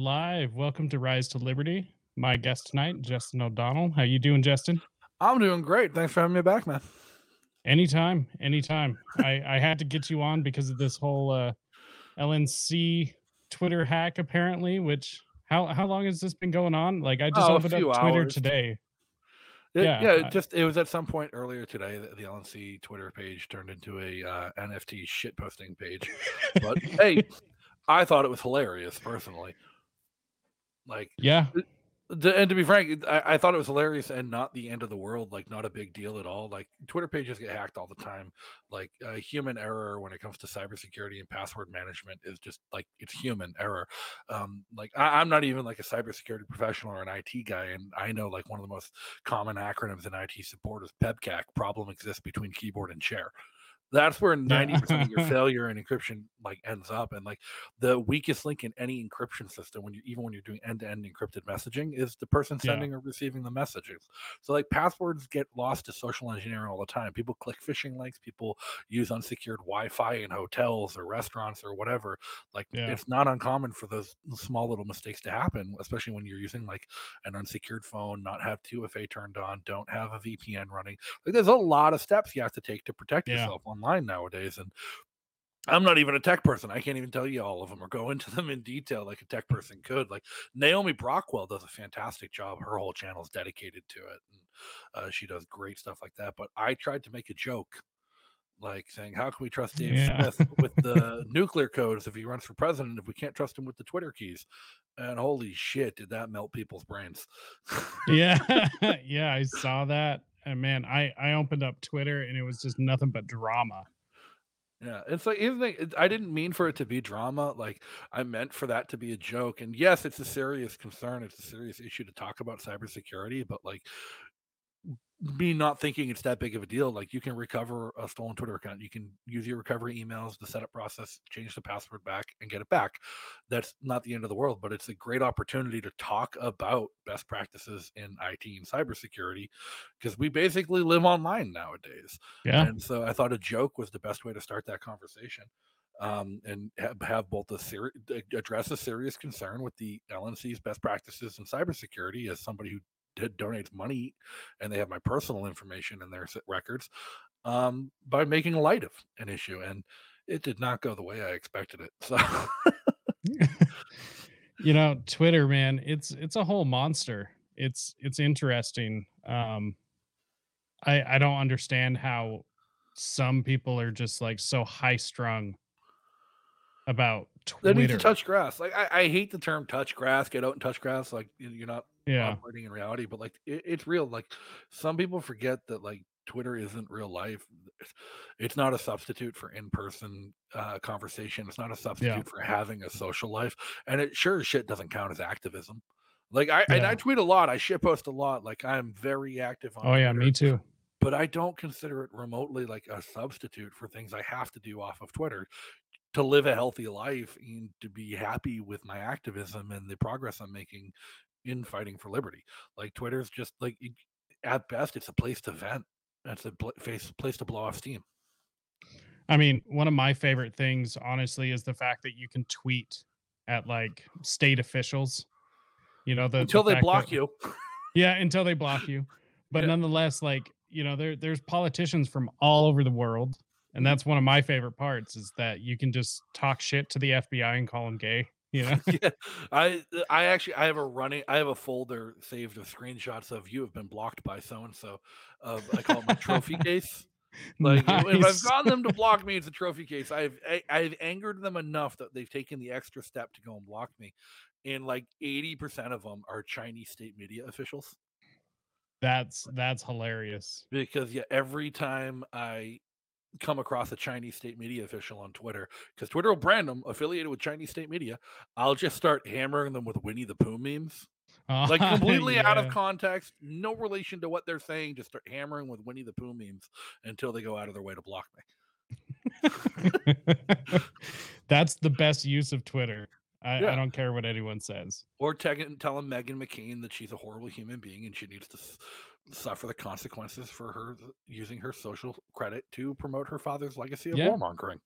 And we are live. Welcome to Rise to Liberty. My guest tonight, Justin O'Donnell. How you doing, Justin? I'm doing great. Thanks for having me back, man. Anytime, anytime. I, I had to get you on because of this whole uh, LNC Twitter hack, apparently. Which how how long has this been going on? Like I just Oh, opened up Twitter hours. today. It- Yeah, yeah, it just it was at some point earlier today that the LNC Twitter page turned into a uh, NFT shitposting page. But hey, I thought it was hilarious personally. Like, Yeah, the, and to be frank, I, I thought it was hilarious and not the end of the world. Like, not a big deal at all. Like, Twitter pages get hacked all the time. Like, uh, human error when it comes to cybersecurity and password management is just like it's human error. Um, like, I, I'm not even like a cybersecurity professional or an IT guy, and I know like one of the most common acronyms in IT support is PEBKAC. Problem exists between keyboard and chair. That's where ninety percent of your failure in encryption like ends up, and like the weakest link in any encryption system, when you even when you're doing end-to-end encrypted messaging, is the person Yeah. sending or receiving the messages. So like passwords get lost to social engineering all the time. People click phishing links, people use unsecured Wi-Fi in hotels or restaurants or whatever. Like Yeah. it's not uncommon for those small little mistakes to happen, especially when you're using like an unsecured phone, not have 2FA turned on, don't have a VPN running. Like there's a lot of steps you have to take to protect Yeah. yourself online nowadays. And I'm not even a tech person. I can't even tell you all of them or go into them in detail like a tech person could. Like Naomi Brockwell does a fantastic job. Her whole channel is dedicated to it. And uh, she does great stuff like that. But I tried to make a joke like saying, How can we trust Dave Yeah. Smith with the nuclear codes if he runs for president if we can't trust him with the Twitter keys? And holy shit, did that melt people's brains? yeah, yeah. I saw that, and man, I I opened up Twitter and it was just nothing but drama. Yeah, it's like even it- I didn't mean for it to be drama. Like I meant for that to be a joke. And yes, it's a serious concern. It's a serious issue to talk about cybersecurity. But like me not thinking it's that big of a deal. Like you can recover a stolen Twitter account. You can use your recovery emails, the setup process, change the password back, and get it back. That's not the end of the world, but it's a great opportunity to talk about best practices in IT and cybersecurity because we basically live online nowadays. Yeah, And so I thought a joke was the best way to start that conversation. Um, and have, have both a address a serious concern with the LNC's best practices in cybersecurity as somebody who donates money and they have my personal information in their records um, by making light of an issue. And it did not go the way I expected it. So you know, Twitter, man, it's it's a whole monster. It's it's interesting. Um, I I don't understand how some people are just like so high strung about they Twitter. need to touch grass. Like I, I hate the term touch grass, get out and touch grass. Like you- you're not yeah, operating in reality, but like it, it's real. Like some people forget that like Twitter isn't real life. It's- not a substitute for in-person uh, conversation. It's not a substitute for having a social life, and it sure as shit doesn't count as activism. Like I and I tweet a lot. I shit post a lot. Like I'm very active on. oh yeah, me too. But I don't consider it remotely like a substitute for things I have to do off of Twitter to live a healthy life and to be happy with my activism and the progress I'm making in fighting for liberty. Like Twitter's just like at best, it's a place to vent. It's a pl- face place to blow off steam. I mean, one of my favorite things, honestly, is the fact that you can tweet at like state officials. You know, the the Until they block that- you. Yeah, until they block you. But Yeah. nonetheless, like, you know, there there's politicians from all over the world. And that's one of my favorite parts is that you can just talk shit to the FBI and call them gay. You know? yeah, I uh, I actually I have a running I have a folder saved of screenshots of you have been blocked by so and so. Of I call it my trophy case. Like if I've gotten them to block me, it's a trophy case. I've I, I've angered them enough that they've taken the extra step to go and block me. And like 80% of them are Chinese state media officials. That's that's hilarious. Because yeah, every time I come across a Chinese state media official on Twitter, because Twitter will brand them affiliated with Chinese state media, I'll just start hammering them with Winnie the Pooh memes. Oh, like completely out of context, no relation to what they're saying. Just start hammering with Winnie the Pooh memes until they go out of their way to block me. That's the best use of Twitter. I, Yeah. I don't care what anyone says. Or te- telling Meghan McCain that she's a horrible human being and she needs to suffer the consequences for her using her social credit to promote her father's legacy of Yeah. warmongering.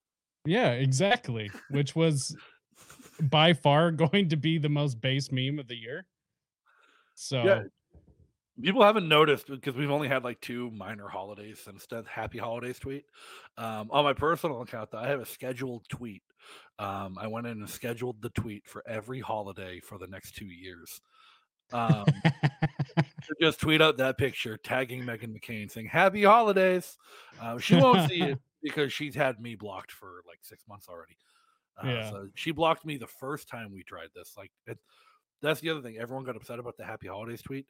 Yeah, exactly. Which was by far going to be the most base meme of the year. So Yeah. People haven't noticed because we've only had like two minor holidays since the happy holidays tweet. Um, on my personal account, though, I have a scheduled tweet. Um, I went in and scheduled the tweet for every holiday for the next two years. Um, just tweet out that picture, tagging Meghan McCain, saying "Happy Holidays." Uh, she won't see it because she's had me blocked for like six months already. Uh, Yeah. So she blocked me the first time we tried this. Like, it, that's the other thing. Everyone got upset about the Happy Holidays tweet.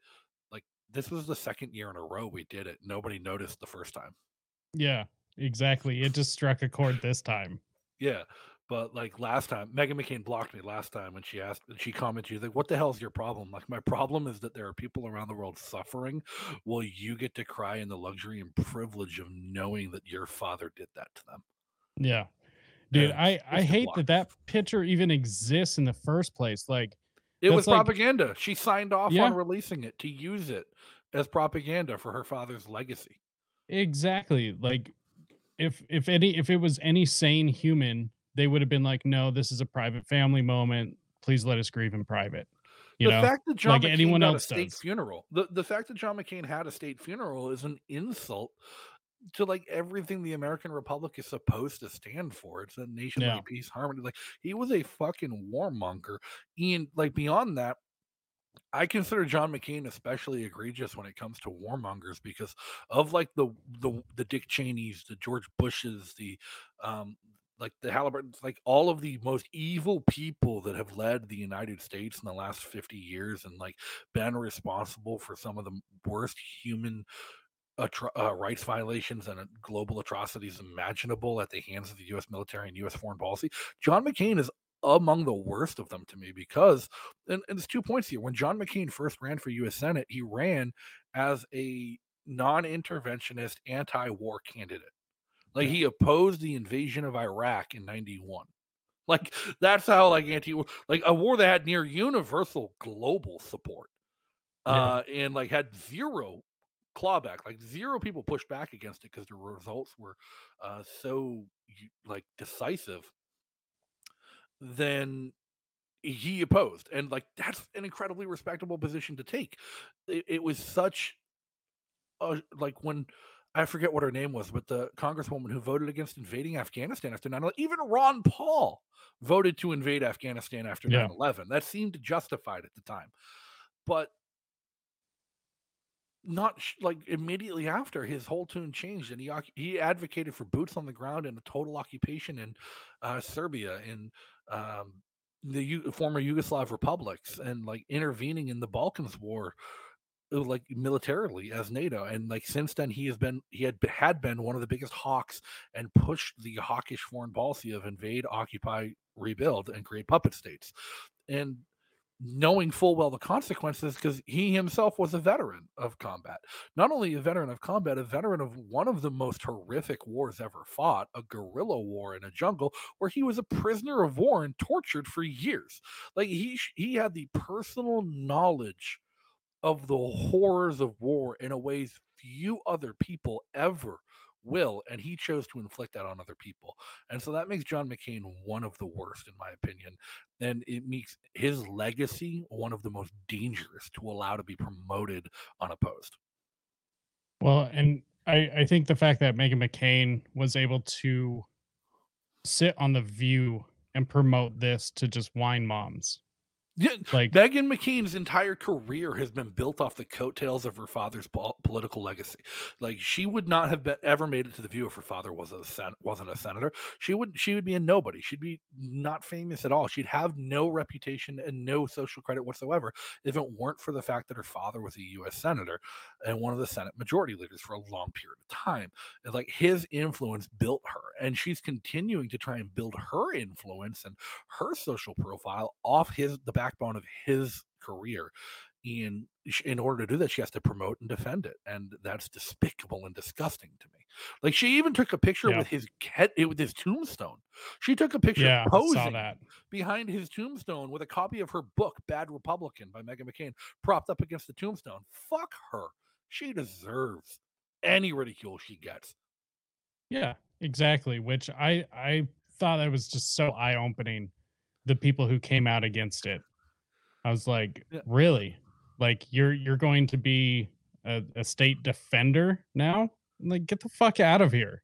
Like, this was the second year in a row we did it. Nobody noticed the first time. yeah, exactly. It just struck a chord this time. Yeah. But like last time, Meghan McCain blocked me last time when she asked, and she commented, she's like, What the hell's your problem? Like, my problem is that there are people around the world suffering while you get to cry in the luxury and privilege of knowing that your father did that to them. Yeah. Dude, And I I hate block. that that picture even exists in the first place. Like It was like- propaganda. She signed off Yeah. on releasing it to use it as propaganda for her father's legacy. exactly. Like if if any if it was any sane human, they would have been like, "No, this is a private family moment. Please let us grieve in private." You the know? fact that John like McCain anyone else a state does. funeral, the, the fact that John McCain had a state funeral is an insult to like everything the American Republic is supposed to stand for. It's a nation Yeah. of peace, harmony. Like he was a fucking warmonger. And like beyond that, I consider John McCain especially egregious when it comes to warmongers because of like the the the Dick Cheneys, the George Bushes, the um like the Halliburtons, like all of the most evil people that have led the United States in the last 50 years and like been responsible for some of the worst human atro- uh, rights violations and uh, global atrocities imaginable at the hands of the US military and US foreign policy. John McCain is among the worst of them to me because and, and there's two points here. When John McCain first ran for US Senate, he ran as a non-interventionist anti-war candidate. Like he opposed the invasion of Iraq in 91. Like that's how like anti like a war that had near universal global support. Yeah. Uh and like had zero clawback, like zero people pushed back against it because the results were uh so like decisive. Then he opposed and like that's an incredibly respectable position to take it, it was such a like when i forget what her name was but the congresswoman who voted against invading afghanistan after 9 11, even ron paul voted to invade afghanistan after Yeah. 9-11 that seemed justified at the time but not sh- like immediately after his whole tune changed and he he advocated for boots on the ground and a total occupation in uh, Serbia in um, the U- former Yugoslav republics and like intervening in the Balkans war Uh, like militarily as NATO and like since then he has been he had had been one of the biggest hawks and pushed the hawkish foreign policy of invade occupy rebuild and create puppet states and knowing full well the consequences because he himself was a veteran of combat. Not only a veteran of combat, a veteran of one of the most horrific wars ever fought, a guerrilla war in a jungle where he was a prisoner of war and tortured for years. Like he he had the personal knowledge of the horrors of war in a ways few other people ever will and he chose to inflict that on other people and so that makes john mccain one of the worst in my opinion and it makes his legacy one of the most dangerous to allow to be promoted unopposed Well, and I, I think the fact that Meghan McCain was able to sit on the view and promote this to just wine moms. Yeah Like Meghan McCain's entire career has been built off the coattails of her father's pol- political legacy. Like she would not have been, ever made it to the view if her father was a sen- wasn't a senator. She would she would be a nobody. She'd be not famous at all. She'd have no reputation and no social credit whatsoever if it weren't for the fact that her father was a U.S. senator and one of the Senate majority leaders for a long period of time. And like his influence built her, and she's continuing to try and build her influence and her social profile off his the backbone of his career and in order to do that she has to promote and defend it and that's despicable and disgusting to me like she even took a picture Yeah. with his cat with his tombstone she took a picture yeah, posing that. behind his tombstone with a copy of her book bad republican by meghan mccain propped up against the tombstone fuck her she deserves any ridicule she gets Yeah, exactly. Which I I thought that was just so eye opening. the people who came out against it. I was like, Yeah. really? Like you're you're going to be a, a state defender now? Like get the fuck out of here.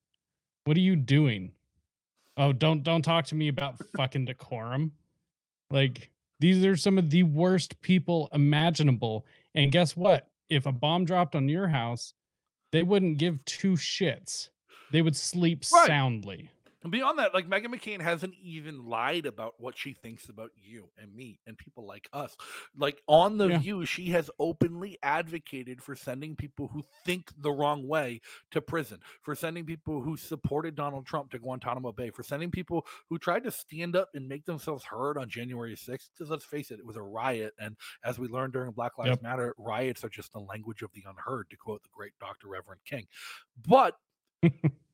What are you doing? Oh, don't don't talk to me about fucking decorum. Like these are some of the worst people imaginable. And guess what? If a bomb dropped on your house, they wouldn't give two shits. They would sleep Right. soundly. And beyond that, like Meghan McCain hasn't even lied about what she thinks about you and me and people like us. Like on The Yeah. View, she has openly advocated for sending people who think the wrong way to prison, for sending people who supported Donald Trump to Guantanamo Bay, for sending people who tried to stand up and make themselves heard on January 6th. Because let's face it, it was a riot. And as we learned during Black Lives Yep. Matter, riots are just the language of the unheard, to quote the great Dr. Reverend King. But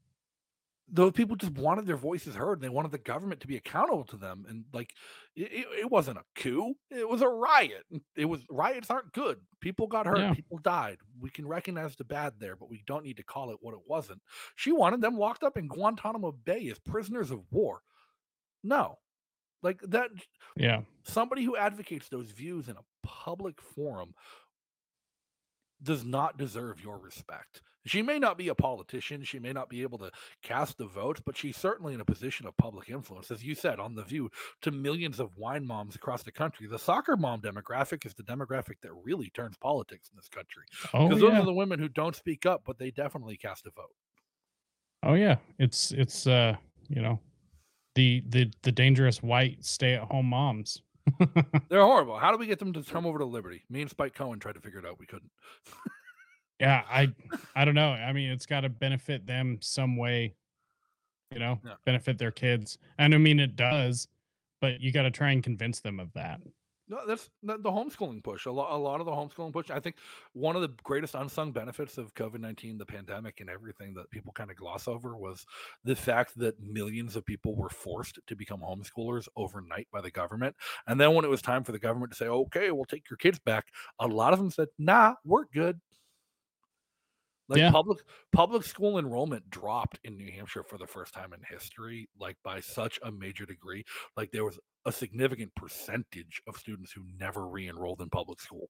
those people just wanted their voices heard. and They wanted the government to be accountable to them. And like, it, it, wasn't a coup; it was a riot. It was riots aren't good. People got hurt. Yeah. People died. We can recognize the bad there, but we don't need to call it what it wasn't. She wanted them locked up in Guantanamo Bay as prisoners of war. No, like that. Yeah. Somebody who advocates those views in a public forum does not deserve your respect. She may not be a politician, she may not be able to cast the vote, but she's certainly in a position of public influence. As you said on The View, to millions of wine moms across the country, the soccer mom demographic is the demographic that really turns politics in this country. Oh Because those are the women who don't speak up, but they definitely cast a vote. Oh yeah. It's it's uh, you know, the the the dangerous white stay-at-home moms. They're horrible. How do we get them to come over to Liberty? Me and Spike Cohen tried to figure it out. We couldn't. yeah, I I don't know. I mean, it's got to benefit them some way, you know, Yeah. benefit their kids. And I mean it does, but you got to try and convince them of that. No, that's the, the homeschooling push. A lot, a lot of the homeschooling push. I think one of the greatest unsung benefits of COVID nineteen, the pandemic, and everything that people kind of gloss over was the fact that millions of people were forced to become homeschoolers overnight by the government. And then when it was time for the government to say, "Okay, we'll take your kids back," a lot of them said, "Nah, we're good." Like Yeah. public public school enrollment dropped in New Hampshire for the first time in history, like by such a major degree. Like there was a significant percentage of students who never re-enrolled in public school.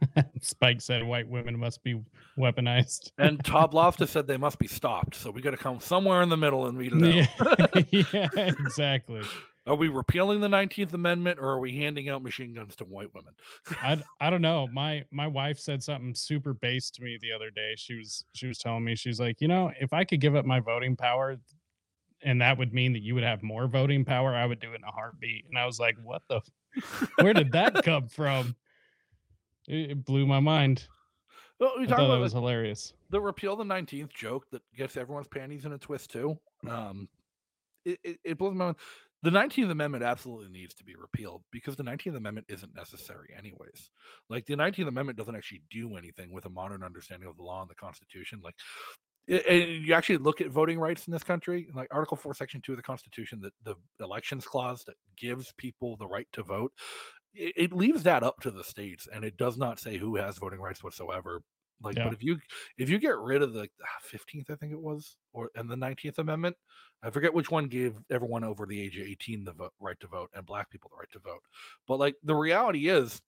Spike said white women must be weaponized. And Todd Loftus said they must be stopped. So we got to come somewhere in the middle and meet it out. yeah, yeah, exactly. Are we repealing the 19th Amendment or are we handing out machine guns to white women? I I don't know. My my wife said something super base to me the other day. She was she was telling me she's like, you know, if I could give up my voting power, and that would mean that you would have more voting power, I would do it in a heartbeat. And I was like, what the? Where did that come from? It, it blew my mind. Well, we I thought that like, was hilarious. the repeal the 19th joke that gets everyone's panties in a twist too. Um, it, it, it blows my mind. The 19th Amendment absolutely needs to be repealed because the 19th Amendment isn't necessary, anyways. Like, the 19th Amendment doesn't actually do anything with a modern understanding of the law and the Constitution. Like, and you actually look at voting rights in this country, like Article 4, Section 2 of the Constitution, that the elections clause that gives people the right to vote, it, it leaves that up to the states and it does not say who has voting rights whatsoever. Like, Yeah. but if you if you get rid of the ah, fifteenth, I think it was, or and the nineteenth amendment, I forget which one gave everyone over the age of eighteen the vote, right to vote and black people the right to vote. But like the reality is,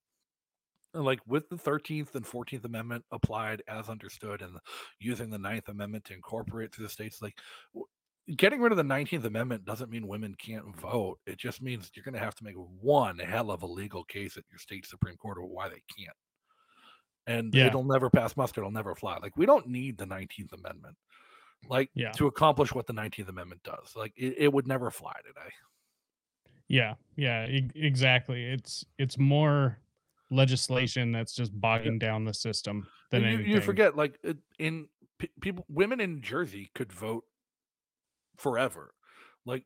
like with the 13th and 14th amendment applied as understood and using the ninth amendment to incorporate to the states like getting rid of the 19th amendment doesn't mean women can't vote it just means you're going to have to make one hell of a legal case at your state supreme court of why they can't and Yeah. it'll never pass muster it'll never fly like we don't need the 19th amendment like Yeah. to accomplish what the 19th amendment does like it, it would never fly today Yeah, yeah, e- exactly. It's it's more legislation that's just bogging down the system than you, anything. you forget like in p- people women in jersey could vote forever like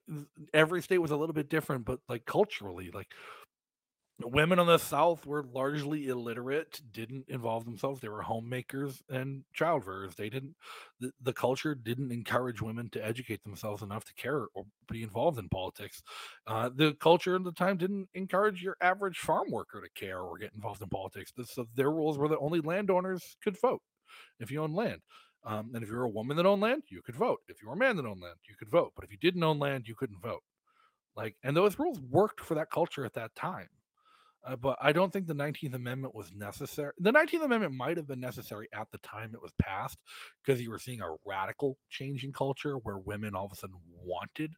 every state was a little bit different but like culturally like women in the south were largely illiterate didn't involve themselves they were homemakers and child rearers they didn't the, the culture didn't encourage women to educate themselves enough to care or be involved in politics. Uh, the culture at the time didn't encourage your average farm worker to care or get involved in politics so their rules were that only landowners could vote if you own land. Um, and if you're a woman that owned land you could vote. If you were a man that owned land you could vote. But if you didn't own land you couldn't vote. Like, and those rules worked for that culture at that time. Uh, but I don't think the 19th Amendment was necessary. The 19th Amendment might have been necessary at the time it was passed because you were seeing a radical change in culture where women all of a sudden wanted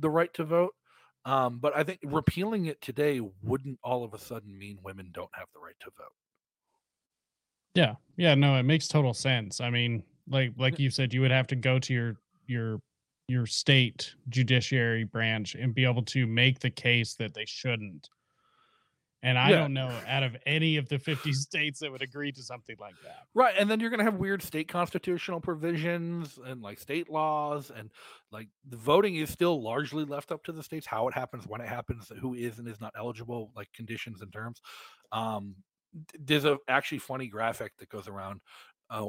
the right to vote. Um, but I think repealing it today wouldn't all of a sudden mean women don't have the right to vote. Yeah. Yeah, no, it makes total sense. I mean, like like you said you would have to go to your your your state judiciary branch and be able to make the case that they shouldn't. And I Yeah. don't know out of any of the 50 states that would agree to something like that. Right, and then you're going to have weird state constitutional provisions and like state laws and like the voting is still largely left up to the states how it happens, when it happens, who is and is not eligible, like conditions and terms. Um there's a actually funny graphic that goes around uh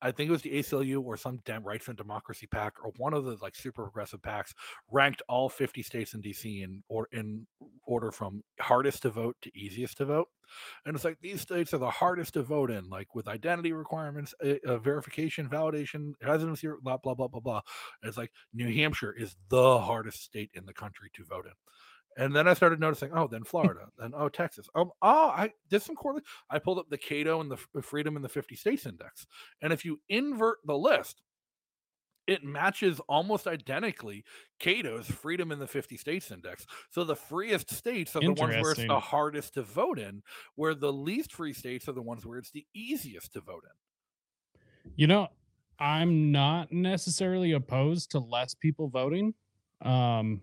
I think it was the ACLU or some damn rights and democracy PAC or one of the like super progressive PACs ranked all 50 states in DC in or in order from hardest to vote to easiest to vote. And it's like these states are the hardest to vote in, like with identity requirements, uh, uh, verification, validation, residency, blah blah blah blah blah. And it's like New Hampshire is the hardest state in the country to vote in. And then I started noticing, oh, then Florida, then oh, Texas. Um, oh, I did some correlation. I pulled up the Cato and the Freedom in the 50 States Index, and if you invert the list, it matches almost identically Cato's Freedom in the 50 States Index. So the freest states are the ones where it's the hardest to vote in, where the least free states are the ones where it's the easiest to vote in. You know, I'm not necessarily opposed to less people voting. Um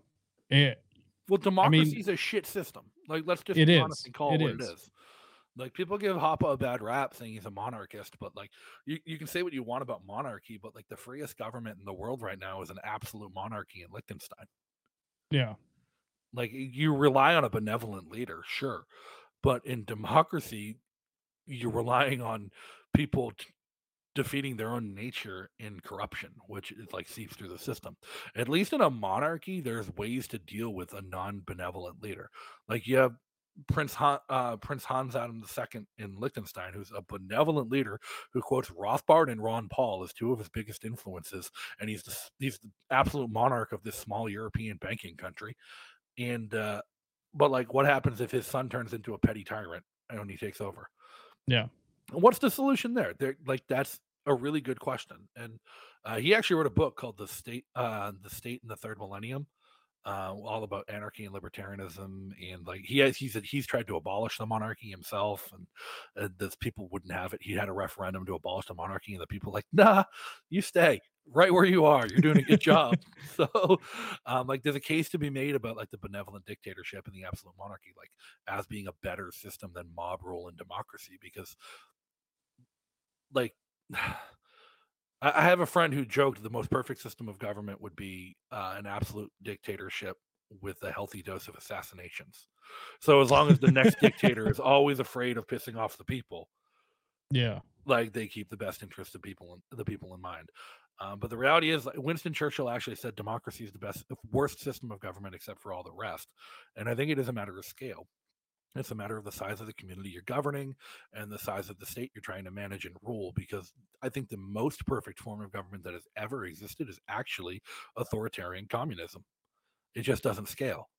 it Well, democracy is a shit system. Like, let's just It be is. honest and call it, It what is. it is. Like, people give Hoppe a bad rap saying he's a monarchist, but like, you, you can say what you want about monarchy, but like, the freest government in the world right now is an absolute monarchy in Liechtenstein. yeah. Like, you rely on a benevolent leader, sure, but in democracy, you're relying on people t- defeating their own nature in corruption, which is like seeps through the system. At least in a monarchy, there's ways to deal with a non-benevolent leader. Like you have Prince Han, uh, Prince Hans Adam II in Liechtenstein, who's a benevolent leader who quotes Rothbard and Ron Paul as two of his biggest influences, and he's the, he's the absolute monarch of this small European banking country. And uh, but like, what happens if his son turns into a petty tyrant and he takes over? Yeah. What's the solution there? There like that's a really good question and uh, he actually wrote a book called the state uh the state in the third millennium uh, all about anarchy and libertarianism and like he has he said he's tried to abolish the monarchy himself and uh, those people wouldn't have it. He had a referendum to abolish the monarchy and the people like nah you stay right where you are. You're doing a good job. So um like there's a case to be made about like the benevolent dictatorship and the absolute monarchy like as being a better system than mob rule and democracy because like I have a friend who joked the most perfect system of government would be uh, an absolute dictatorship with a healthy dose of assassinations. So as long as the next dictator is always afraid of pissing off the people, Yeah. like they keep the best interest of people in, the people in mind. Um, but the reality is, like, Winston Churchill actually said democracy is the best, worst system of government except for all the rest. And I think it is a matter of scale. It's a matter of the size of the community you're governing and the size of the state you're trying to manage and rule. Because I think the most perfect form of government that has ever existed is actually authoritarian communism. It just doesn't scale.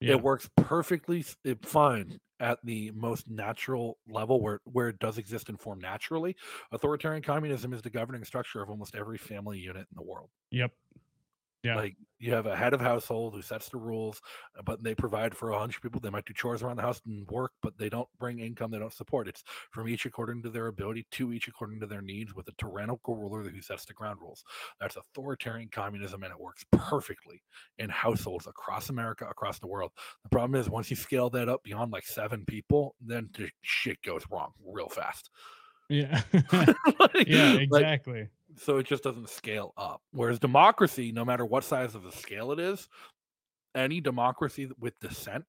Yeah. It works perfectly fine at the most natural level where, where it does exist and form naturally. Authoritarian communism is the governing structure of almost every family unit in the world. Yep. Yeah. Like you have a head of household who sets the rules, uh, but they provide for a hundred people. They might do chores around the house and work, but they don't bring income. They don't support. It's from each according to their ability, to each according to their needs, with a tyrannical ruler who sets the ground rules. That's authoritarian communism, and it works perfectly in households across America, across the world. The problem is once you scale that up beyond like seven people, then the shit goes wrong real fast. Yeah. Like- yeah, like, exactly. So it just doesn't scale up. Whereas democracy, no matter what size of the scale it is, any democracy with dissent,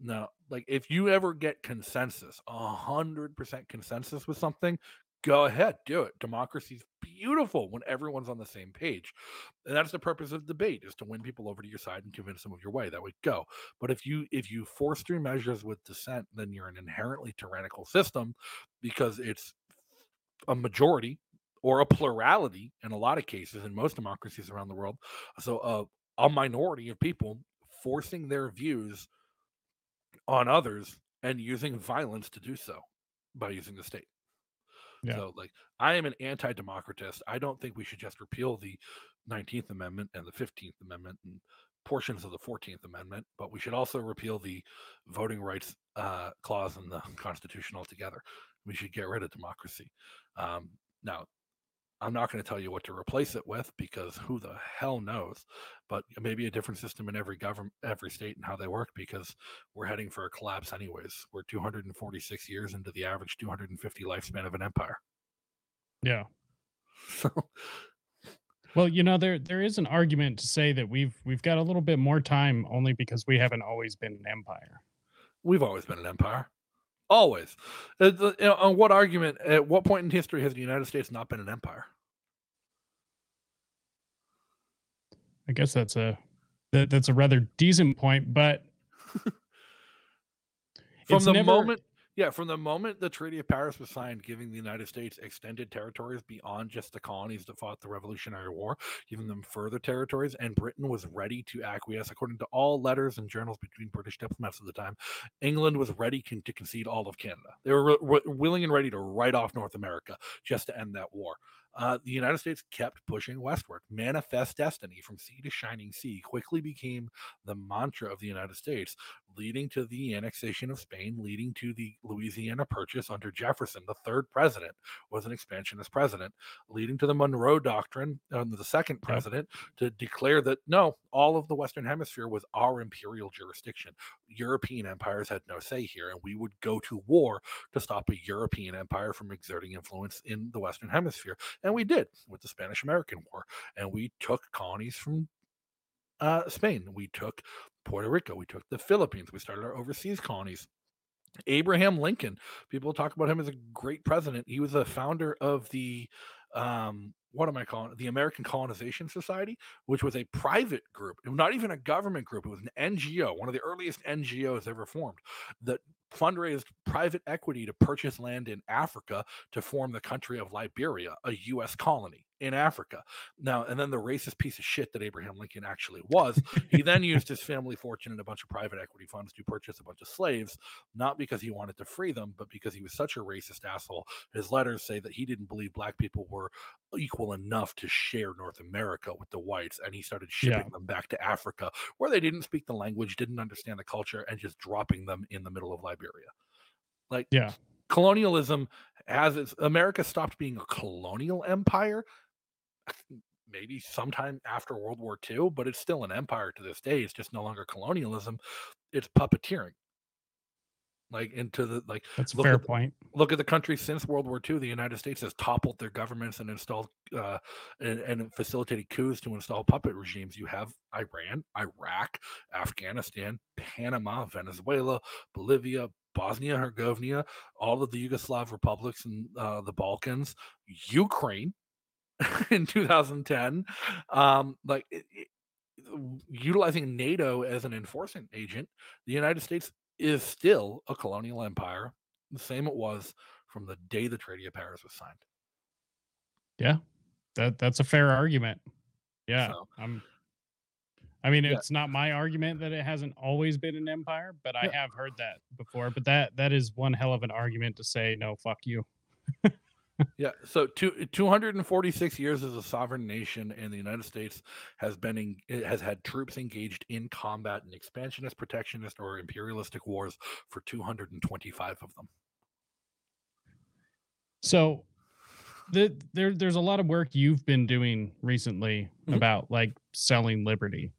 no, like if you ever get consensus, a hundred percent consensus with something, go ahead, do it. Democracy's beautiful when everyone's on the same page. And that's the purpose of debate is to win people over to your side and convince them of your way. That would go. But if you if you force through measures with dissent, then you're an inherently tyrannical system because it's a majority or a plurality in a lot of cases in most democracies around the world. So uh, a minority of people forcing their views on others and using violence to do so by using the state. Yeah. So, like, I am an anti democratist. I don't think we should just repeal the 19th Amendment and the 15th Amendment and portions of the 14th Amendment, but we should also repeal the voting rights uh, clause in the Constitution altogether. We should get rid of democracy. Um, now, I'm not going to tell you what to replace it with because who the hell knows? But maybe a different system in every government, every state, and how they work because we're heading for a collapse, anyways. We're 246 years into the average 250 lifespan of an empire. Yeah. So, Well, you know, there there is an argument to say that we've we've got a little bit more time only because we haven't always been an empire. we've always been an empire. Always. Uh, the- you know, on what argument, at what point in history has the United States not been an empire? I guess that's a that, that's a rather decent point, but From the never- moment, yeah, from the moment the Treaty of Paris was signed, giving the United States extended territories beyond just the colonies that fought the Revolutionary War, giving them further territories, and Britain was ready to acquiesce, according to all letters and journals between British diplomats at the time. England was ready con- to concede all of Canada. They were re- willing and ready to write off North America just to end that war. Uh, the United States kept pushing westward. Manifest destiny from sea to shining sea quickly became the mantra of the United States leading to the annexation of Spain, leading to the Louisiana Purchase under Jefferson. The third president was an expansionist president, leading to the Monroe Doctrine under the second president to declare that no, all of the Western Hemisphere was our imperial jurisdiction. European empires had no say here, and we would go to war to stop a European empire from exerting influence in the Western Hemisphere. And we did with the Spanish American War. And we took colonies from uh, Spain. We took Puerto Rico. We took the Philippines. We started our overseas colonies. Abraham Lincoln, people talk about him as a great president. He was a founder of the, um, what am I calling it? The American Colonization Society, which was a private group, not even a government group. It was an NGO, one of the earliest NGOs ever formed that fundraised private equity to purchase land in Africa to form the country of Liberia, a U.S. colony in Africa. Now, and then the racist piece of shit that Abraham Lincoln actually was, he then used his family fortune and a bunch of private equity funds to purchase a bunch of slaves, not because he wanted to free them, but because he was such a racist asshole. His letters say that he didn't believe black people were equal enough to share North America with the whites, and he started shipping Yeah. them back to Africa, where they didn't speak the language, didn't understand the culture, and just dropping them in the middle of Liberia. Like, Yeah. colonialism has its America stopped being a colonial empire maybe sometime after World War II, but it's still an empire to this day. It's just no longer colonialism, it's puppeteering. Like into the like that's a Look fair at the- point. look at the countries since World War II. The United States has toppled their governments and installed uh, and, and facilitated coups to install puppet regimes. You have Iran, Iraq, Afghanistan, Panama, Venezuela, Bolivia, Bosnia Herzegovina, all of the Yugoslav republics and uh, the Balkans, Ukraine in 2010. Um, like it, it- utilizing NATO as an enforcement agent, the United States is still a colonial empire, the same it was from the day the Treaty of Paris was signed. Yeah, that that's a fair argument. Yeah. So- I'm I mean, Yeah. it's not my argument that it hasn't always been an empire, but I Yeah. have heard that before. But that that is one hell of an argument to say no, fuck you. Yeah, so two, 246 years as a sovereign nation, and the United States has been in, it has had troops engaged in combat in expansionist, protectionist, or imperialistic wars for 225 of them. So the, there there's a lot of work you've been doing recently Mhm. about like selling liberty.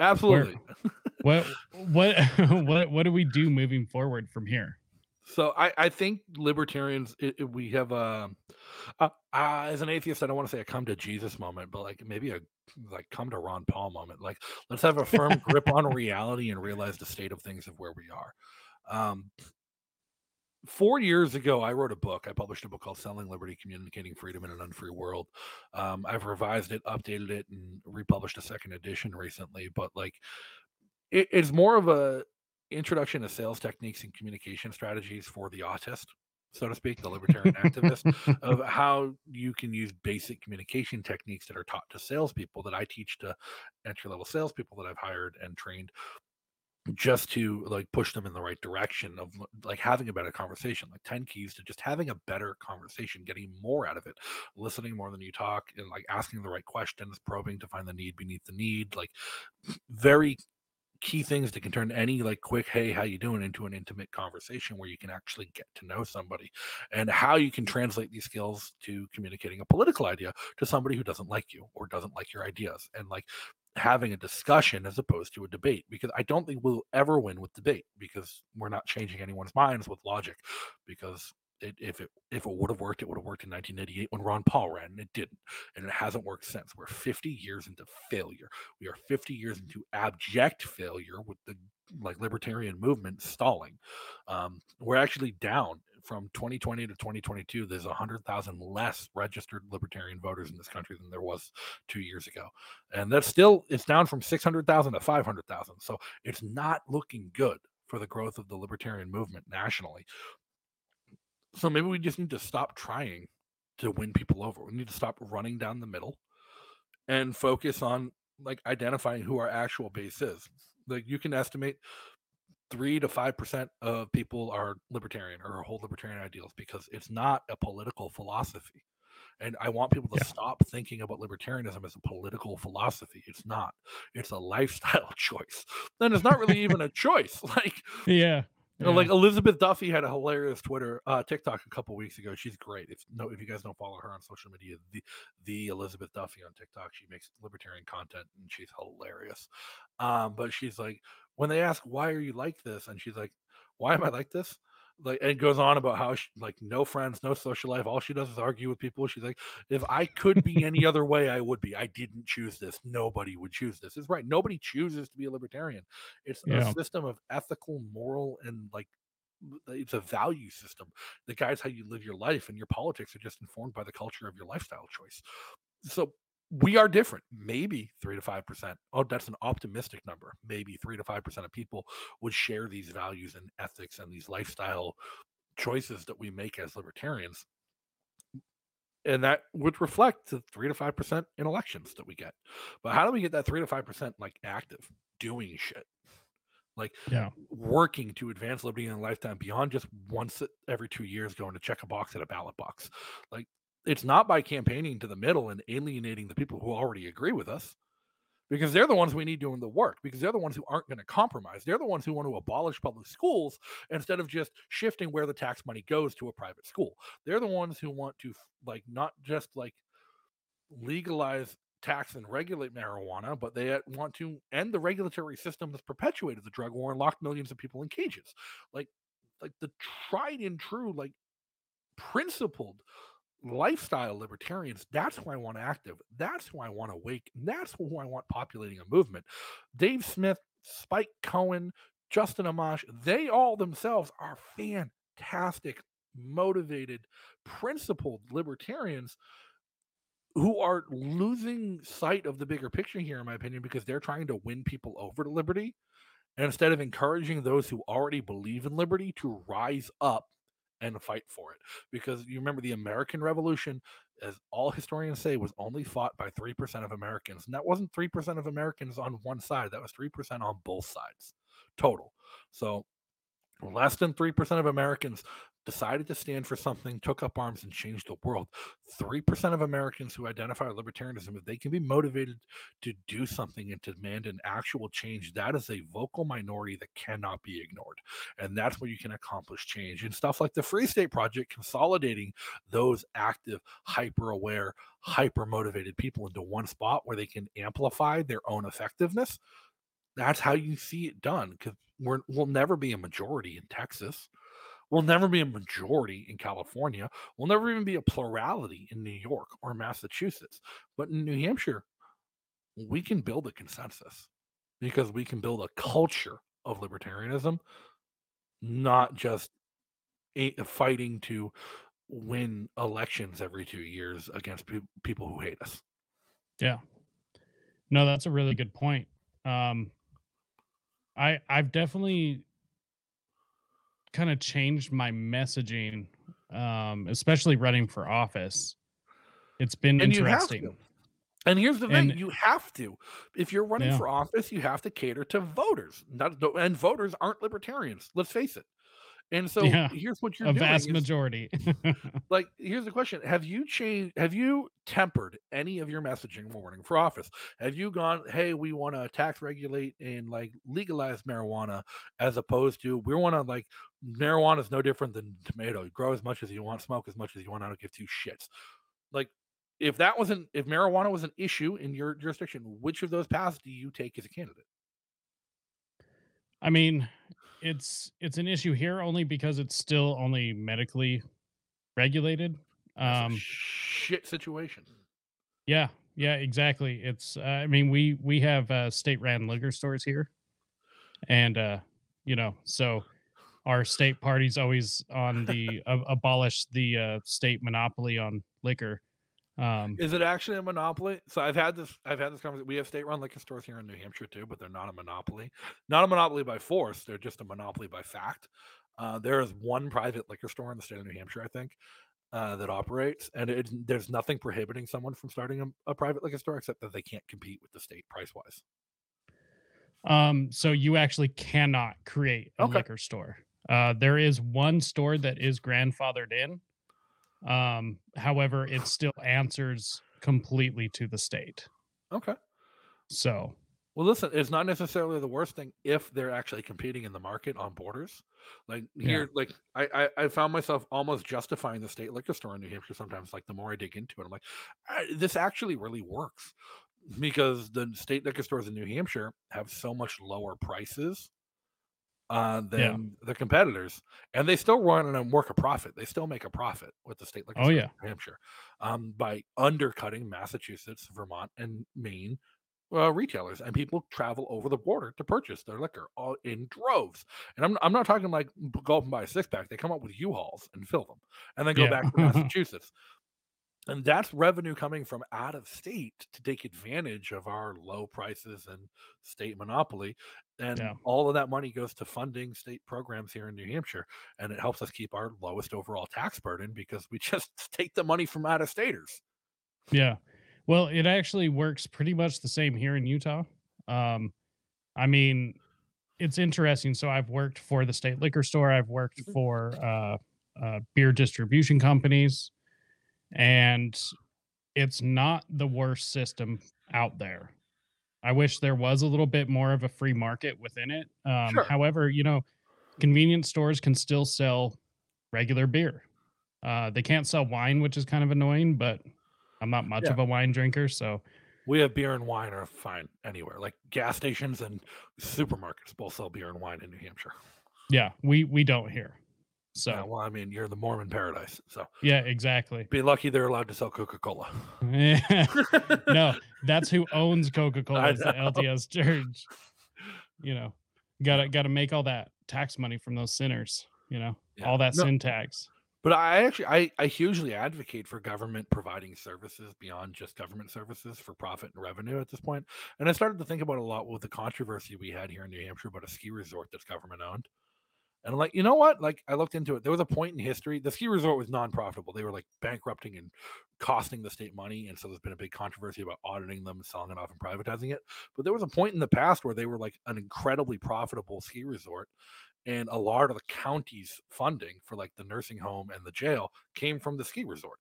Absolutely. What what what what do we do moving forward from here? So I, I think libertarians it, it- we have a uh, uh, as an atheist I don't want to say a come to Jesus moment, but like maybe a like come to Ron Paul moment. Like let's have a firm grip on reality and realize the state of things of where we are. Um, four years ago, I wrote a book. I published a book called Selling Liberty, Communicating Freedom in an Unfree World. Um, I've revised it, updated it, and republished a second edition recently. But like, it, it's more of a introduction to sales techniques and communication strategies for the autist. so to speak, the libertarian activist, of how you can use basic communication techniques that are taught to salespeople that I teach to entry level salespeople that I've hired and trained just to like push them in the right direction of like having a better conversation like 10 keys to just having a better conversation getting more out of it listening more than you talk and like asking the right questions probing to find the need beneath the need like very key things that can turn any like quick hey how you doing? into an intimate conversation where you can actually get to know somebody and how you can translate these skills to communicating a political idea to somebody who doesn't like you or doesn't like your ideas and like having a discussion as opposed to a debate because I don't think we'll ever win with debate because we're not changing anyone's minds with logic because it, if it if it would have worked, it would have worked in 1988 when Ron Paul ran, and it didn't, and it hasn't worked since. We're 50 years into failure. We are 50 years into abject failure with the like libertarian movement stalling. Um, we're actually down from 2020 to 2022, there's 100,000 less registered libertarian voters in this country than there was two years ago. And that's still, it's down from 600,000 to 500,000. So it's not looking good for the growth of the libertarian movement nationally. So maybe we just need to stop trying to win people over. We need to stop running down the middle and focus on like identifying who our actual base is. Like you can estimate three to five percent of people are libertarian or hold libertarian ideals because it's not a political philosophy. And I want people to yeah. stop thinking about libertarianism as a political philosophy. It's not. It's a lifestyle choice. Then it's not really even a choice. Like yeah. You know, like Elizabeth Duffy had a hilarious Twitter uh, TikTok a couple weeks ago. She's great. If no, if you guys don't follow her on social media, the the Elizabeth Duffy on TikTok, she makes libertarian content and she's hilarious. Um, but she's like, when they ask why are you like this, and she's like, why am I like this? Like, and it goes on about how she, like no friends, no social life. All she does is argue with people. She's like, if I could be any other way, I would be. I didn't choose this. Nobody would choose this. It's right. Nobody chooses to be a libertarian. It's yeah. a system of ethical, moral, and like it's a value system that guides how you live your life and your politics are just informed by the culture of your lifestyle choice so we are different. Maybe three to five percent. Oh, that's an optimistic number. Maybe three to five percent of people would share these values and ethics and these lifestyle choices that we make as libertarians. And that would reflect the three to five percent in elections that we get. But how do we get that three to five percent like active, doing shit? Like yeah. working to advance liberty in a lifetime beyond just once every two years going to check a box at a ballot box. Like it's not by campaigning to the middle and alienating the people who already agree with us because they're the ones we need doing the work because they're the ones who aren't going to compromise. They're the ones who want to abolish public schools instead of just shifting where the tax money goes to a private school. They're the ones who want to like not just like legalize tax and regulate marijuana but they uh, want to end the regulatory system that's perpetuated the drug war and locked millions of people in cages. Like like the tried and true like principled lifestyle libertarians that's who i want active that's who i want awake that's who i want populating a movement. Dave smith spike cohen justin amash they all themselves are fantastic motivated principled libertarians who are losing sight of the bigger picture here in my opinion because they're trying to win people over to liberty and instead of encouraging those who already believe in liberty to rise up and fight for it. Because you remember the American Revolution, as all historians say, was only fought by 3% of Americans. And that wasn't 3% of Americans on one side, that was 3% on both sides total. So less than 3% of Americans decided to stand for something, took up arms, and changed the world. 3% of Americans who identify with libertarianism, if they can be motivated to do something and to demand an actual change, that is a vocal minority that cannot be ignored. And that's where you can accomplish change. And stuff like the Free State Project, consolidating those active, hyper aware, hyper motivated people into one spot where they can amplify their own effectiveness. That's how you see it done because we'll never be a majority in Texas will never be a majority in California, We'll never even be a plurality in New York or Massachusetts. But in New Hampshire, we can build a consensus because we can build a culture of libertarianism, not just a, fighting to win elections every two years against pe- people who hate us. Yeah. No, that's a really good point. Um, I I've definitely kind of changed my messaging um, especially running for office. It's been And you have interesting. to. And here's the thing: And you have to. If you're running yeah, for office, you have to cater to voters. Not and voters aren't libertarians. Let's face it. And so yeah, here's what you're a doing vast is majority. like here's the question: Have you changed? Have you tempered any of your messaging when running for office? Have you gone, hey, we want to tax regulate and like legalize marijuana, as opposed to we want to like marijuana is no different than tomato. You grow as much as you want, smoke as much as you want. I don't give two shits. Like if that wasn't if marijuana was an issue in your jurisdiction, which of those paths do you take as a candidate? I mean, it's it's an issue here only because it's still only medically regulated. Um, shit situation. yeah, yeah, exactly. It's uh, I mean, we we have uh, state ran liquor stores here, and uh, you know, so our state party's always on the uh, abolish the uh, state monopoly on liquor. Um, Is it actually a monopoly? So I've had this. I've had this conversation. We have state-run liquor stores here in New Hampshire too, but they're not a monopoly. Not a monopoly by force. They're just a monopoly by fact. Uh, there is one private liquor store in the state of New Hampshire, I think, uh, that operates, and it, there's nothing prohibiting someone from starting a, a private liquor store except that they can't compete with the state price-wise. Um, so you actually cannot create a Okay. liquor store. Uh, there is one store that is grandfathered in. Um, however, it still answers completely to the state. Okay. So Well, listen, it's not necessarily the worst thing if they're actually competing in the market on borders. Like yeah, here, like I, I, I found myself almost justifying the state liquor store in New Hampshire sometimes. Like the more I dig into it, I'm like, this actually really works because the state liquor stores in New Hampshire have so much lower prices uh, yeah, than the competitors, and they still run and work a profit. They still make a profit with the state liquor oh yeah, New Hampshire um, by undercutting Massachusetts, Vermont, and Maine uh, retailers, and people travel over the border to purchase their liquor all in droves. And I'm I'm not talking like go up and buy a six pack. They come up with U-Hauls and fill them, and then go back to Massachusetts. And that's revenue coming from out of state to take advantage of our low prices and state monopoly. And yeah, all of that money goes to funding state programs here in New Hampshire. And it helps us keep our lowest overall tax burden because we just take the money from out of staters. yeah. Well, it actually works pretty much the same here in Utah. Um, I mean, it's interesting. So I've worked for the state liquor store. I've worked Mhm. for uh, uh, beer distribution companies, and it's not the worst system out there. I wish there was a little bit more of a free market within it. Um, Sure. however, you know, convenience stores can still sell regular beer. Uh, they can't sell wine, which is kind of annoying, but I'm not much Yeah. of a wine drinker, so We have beer and wine are fine anywhere. Like gas stations and supermarkets both sell beer and wine in New Hampshire. yeah, we we don't here. Yeah, So well, I mean, you're the Mormon paradise. So yeah, exactly. be lucky they're allowed to sell Coca Cola. no, that's who owns Coca Cola. Is the. LDS Church. You know, gotta gotta make all that tax money from those sinners. You know, Yeah. all that No, sin tax. but I actually I, I hugely advocate for government providing services beyond just government services for profit and revenue at this point. And I started to think about a lot with the controversy we had here in New Hampshire about a ski resort that's government owned. And I'm like, you know what? Like, I looked into it. There was a point in history. The ski resort was non-profitable. They were like bankrupting and costing the state money, and so there's been a big controversy about auditing them, selling it off, and privatizing it. But there was a point in the past where they were like an incredibly profitable ski resort, and a lot of the county's funding for like the nursing home and the jail came from the ski resort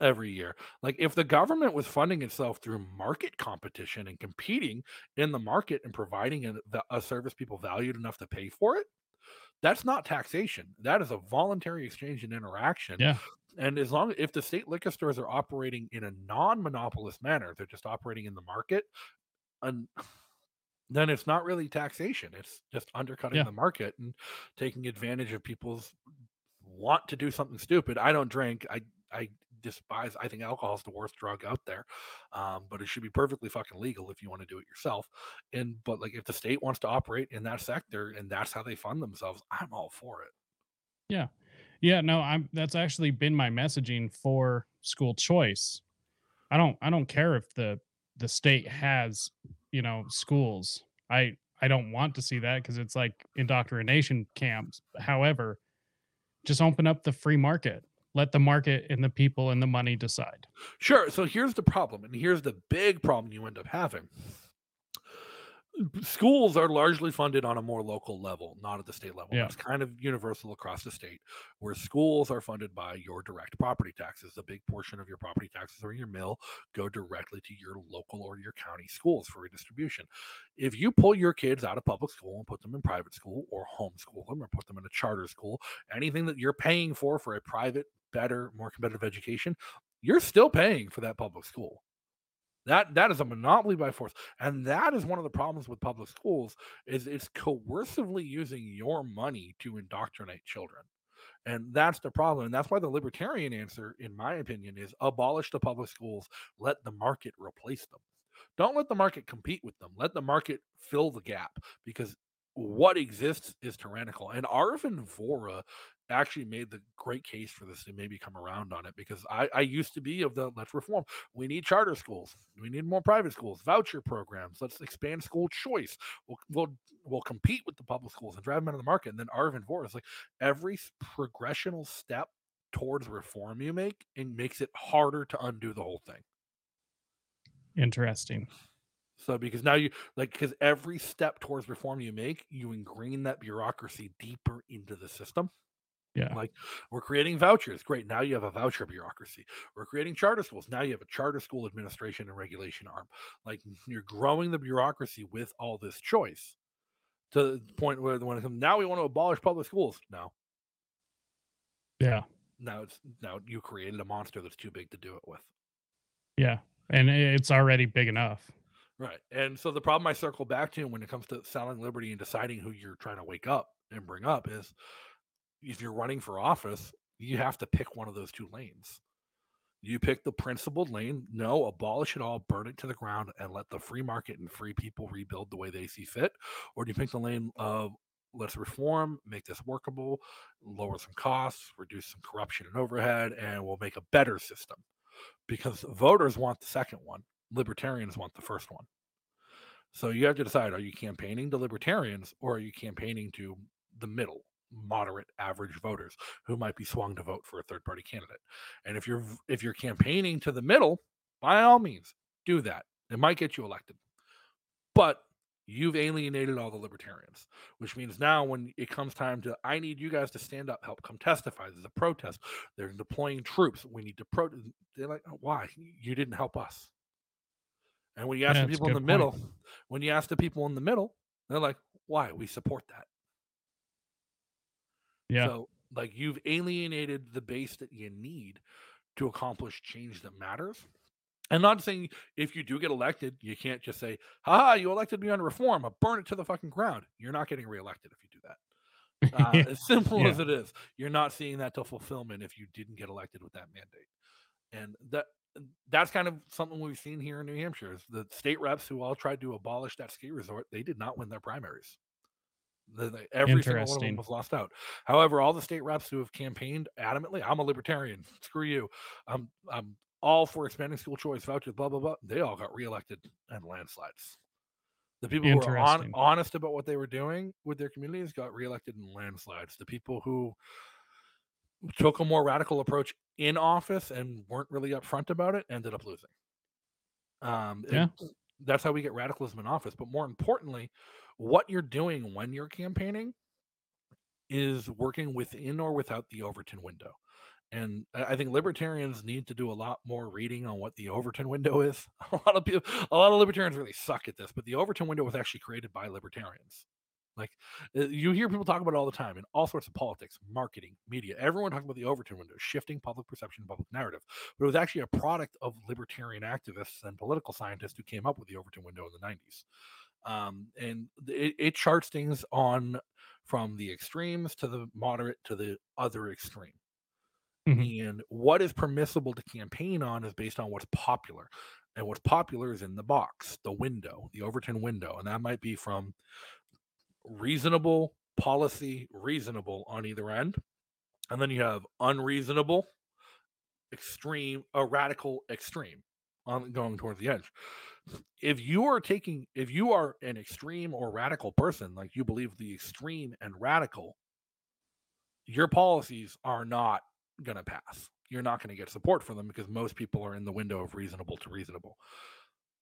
every year. Like if the government was funding itself through market competition and competing in the market and providing a, a service people valued enough to pay for it, that's not taxation. That is a voluntary exchange and interaction. Yeah. And as long as if the state liquor stores are operating in a non-monopolist manner, they're just operating in the market, and then it's not really taxation. It's just undercutting Yeah. the market and taking advantage of people's want to do something stupid. I don't drink. I I despise. I think alcohol is the worst drug out there, um, but it should be perfectly fucking legal if you want to do it yourself. And but like if the state wants to operate in that sector and that's how they fund themselves, I'm all for it. Yeah. Yeah, no, I'm that's actually been my messaging for school choice. I don't I don't care if the the state has, you know, schools. I I don't want to see that because it's like indoctrination camps. However, just open up the free market. Let the market and the people and the money decide. Sure. So here's the problem, and here's the big problem you end up having schools are largely funded on a more local level, not at the state level. Yeah. It's kind of universal across the state, where schools are funded by your direct property taxes. A big portion of your property taxes or your mill go directly to your local or your county schools for redistribution. If you pull your kids out of public school and put them in private school or homeschool them or put them in a charter school, anything that you're paying for for a private, better, more competitive education, you're still paying for that public school. That that is a monopoly by force, and that is one of the problems with public schools is it's coercively using your money to indoctrinate children. And that's the problem. And that's why the libertarian answer, in my opinion, is abolish the public schools, let the market replace them. Don't let the market compete with them. Let the market fill the gap because what exists is tyrannical. And Arvin Vohra actually made the great case for this to maybe come around on it because I, I used to be of the let's reform. We need charter schools. We need more private schools, voucher programs. Let's expand school choice. We'll we'll, we'll compete with the public schools and drive them out of the market. And then Arvin Vohra is like every progressional step towards reform you make it makes it harder to undo the whole thing. Interesting. So because now you like because every step towards reform you make, you ingrain that bureaucracy deeper into the system. Yeah. Like we're creating vouchers. Great. Now you have a voucher bureaucracy. We're creating charter schools. Now you have a charter school administration and regulation arm. Like you're growing the bureaucracy with all this choice to the point where when it comes now we want to abolish public schools. No. Yeah. Now it's now you created a monster that's too big to do it with. Yeah. And it's already big enough. Right. And so the problem I circle back to when it comes to selling liberty and deciding who you're trying to wake up and bring up is if you're running for office, you have to pick one of those two lanes. You pick the principled lane, no, abolish it all, burn it to the ground, and let the free market and free people rebuild the way they see fit. Or do you pick the lane of let's reform, make this workable, lower some costs, reduce some corruption and overhead, and we'll make a better system? Because voters want the second one, libertarians want the first one. So you have to decide are you campaigning to libertarians or are you campaigning to the middle? Moderate average voters who might be swung to vote for a third party candidate. And if you're if you're campaigning to the middle, by all means, do that. It might get you elected. But you've alienated all the libertarians, which means now when it comes time to I need you guys to stand up, help come testify. There's a protest. They're deploying troops. We need to pro they're like, oh, why? You didn't help us. And when you ask yeah, the people in the point. middle, when you ask the people in the middle, they're like, why? We support that. Yeah. So like you've alienated the base that you need to accomplish change that matters. And not saying if you do get elected, you can't just say, ha, you elected me on reform, I burn it to the fucking ground. You're not getting reelected if you do that. Uh, as simple yeah. as it is, you're not seeing that to fulfillment if you didn't get elected with that mandate. And that that's kind of something we've seen here in New Hampshire. Is the state reps who all tried to abolish that ski resort, they did not win their primaries. Every single one of them was lost out. However, all the state reps who have campaigned adamantly, I'm a libertarian. Screw you. I'm I'm all for expanding school choice vouchers. Blah blah blah. They all got reelected and landslides. The people who were on, honest about what they were doing with their communities got reelected in landslides. The people who took a more radical approach in office and weren't really upfront about it ended up losing. Um, yeah. It, that's how we get radicalism in office. But more importantly, what you're doing when you're campaigning is working within or without the Overton window. And I think libertarians need to do a lot more reading on what the Overton window is. A lot of people, a lot of libertarians really suck at this, but the Overton window was actually created by libertarians. Like uh, you hear people talk about it all the time in all sorts of politics, marketing, media. Everyone talks about the Overton window, shifting public perception, public narrative. But it was actually a product of libertarian activists and political scientists who came up with the Overton window in the 90s. Um, and it, it charts things on from the extremes to the moderate to the other extreme. Mm-hmm. And what is permissible to campaign on is based on what's popular. And what's popular is in the box, the window, the Overton window. And that might be from reasonable policy, reasonable on either end. And then you have unreasonable, extreme, a radical extreme on going towards the edge. If you are taking, if you are an extreme or radical person, like you believe the extreme and radical, your policies are not going to pass. You're not going to get support for them because most people are in the window of reasonable to reasonable.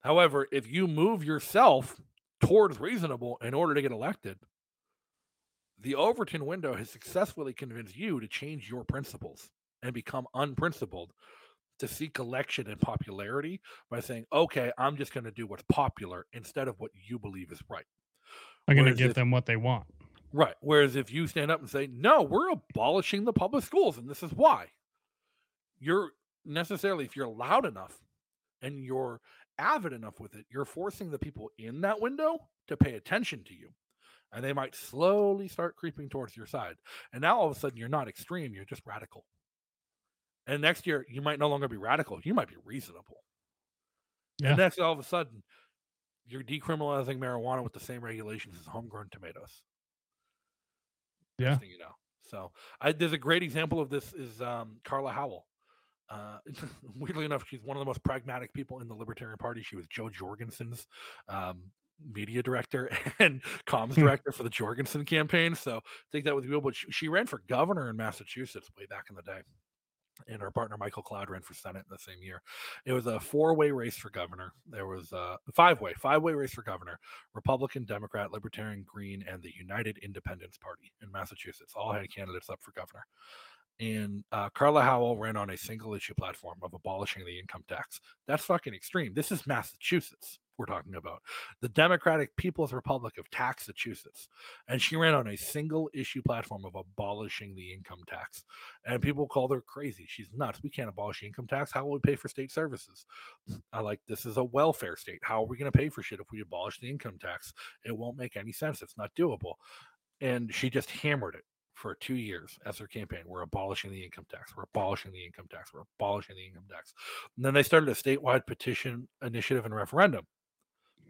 However, if you move yourself towards reasonable in order to get elected, the Overton window has successfully convinced you to change your principles and become unprincipled to seek election and popularity by saying, okay, I'm just going to do what's popular instead of what you believe is right. I'm going to give if, them what they want. Right. Whereas if you stand up and say, no, we're abolishing the public schools and this is why, you're necessarily, if you're loud enough and you're avid enough with it, you're forcing the people in that window to pay attention to you. And they might slowly start creeping towards your side. And now all of a sudden, you're not extreme, you're just radical. And next year, you might no longer be radical, you might be reasonable. Yeah. And next, all of a sudden, you're decriminalizing marijuana with the same regulations as homegrown tomatoes. Yeah. You know. So I, there's a great example of this is um, Carla Howell. Uh, weirdly enough, she's one of the most pragmatic people in the Libertarian Party. She was Jo Jorgensen's um, media director and comms hmm. director for the Jorgensen campaign. So take that with you. But she, she ran for governor in Massachusetts way back in the day and our partner Michael Cloud ran for Senate in the same year. It was a four-way race for governor. There was a five-way, five-way race for governor: Republican, Democrat, Libertarian, Green, and the United Independence Party in Massachusetts. All had candidates up for governor. And uh, Carla Howell ran on a single-issue platform of abolishing the income tax. That's fucking extreme. This is Massachusetts we're talking about the Democratic People's Republic of Massachusetts. And she ran on a single issue platform of abolishing the income tax. And people called her crazy. She's nuts. We can't abolish income tax. How will we pay for state services? I like this is a welfare state. How are we going to pay for shit if we abolish the income tax? It won't make any sense. It's not doable. And she just hammered it for two years as their campaign. We're abolishing the income tax. We're abolishing the income tax. We're abolishing the income tax. And then they started a statewide petition initiative and referendum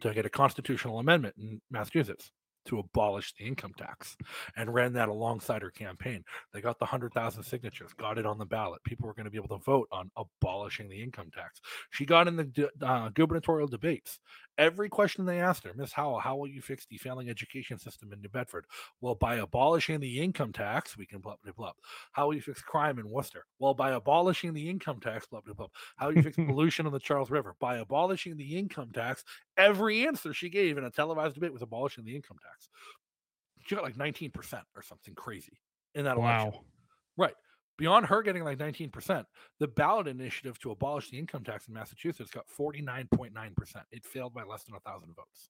to get a constitutional amendment in Massachusetts to abolish the income tax and ran that alongside her campaign. They got the 100,000 signatures, got it on the ballot. People were going to be able to vote on abolishing the income tax. She got in the uh, gubernatorial debates. Every question they asked her, Miss Howell, how will you fix the failing education system in New Bedford? Well, by abolishing the income tax, we can blah, blah, blah. How will you fix crime in Worcester? Well, by abolishing the income tax, blah, blah, blah. How do you fix pollution on the Charles River? By abolishing the income tax. Every answer she gave in a televised debate was abolishing the income tax. She got like 19% or something crazy in that election. Wow. Right. Beyond her getting like 19%, the ballot initiative to abolish the income tax in Massachusetts got 49.9%. It failed by less than a thousand votes.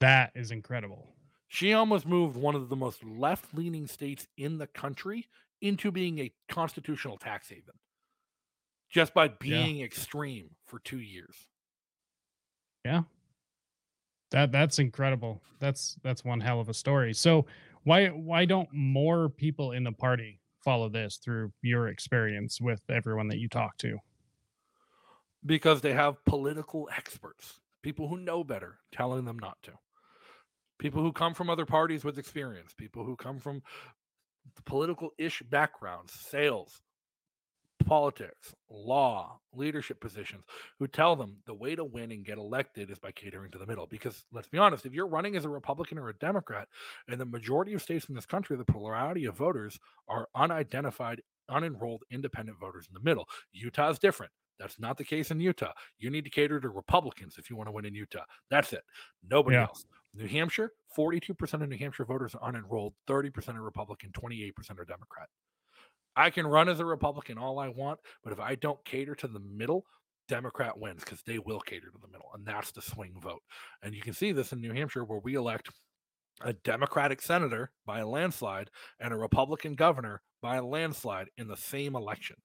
That is incredible. She almost moved one of the most left leaning states in the country into being a constitutional tax haven just by being yeah. extreme for two years. Yeah. That that's incredible. That's that's one hell of a story. So why why don't more people in the party follow this through your experience with everyone that you talk to? Because they have political experts, people who know better, telling them not to. People who come from other parties with experience, people who come from political ish backgrounds, sales, politics, law, leadership positions who tell them the way to win and get elected is by catering to the middle. Because let's be honest, if you're running as a Republican or a Democrat, and the majority of states in this country, the plurality of voters are unidentified, unenrolled independent voters in the middle. Utah is different. That's not the case in Utah. You need to cater to Republicans if you want to win in Utah. That's it. Nobody yeah. else. New Hampshire, 42% of New Hampshire voters are unenrolled, 30% are Republican, 28% are Democrat. I can run as a Republican all I want, but if I don't cater to the middle, Democrat wins because they will cater to the middle, and that's the swing vote. And you can see this in New Hampshire where we elect a Democratic senator by a landslide and a Republican governor by a landslide in the same election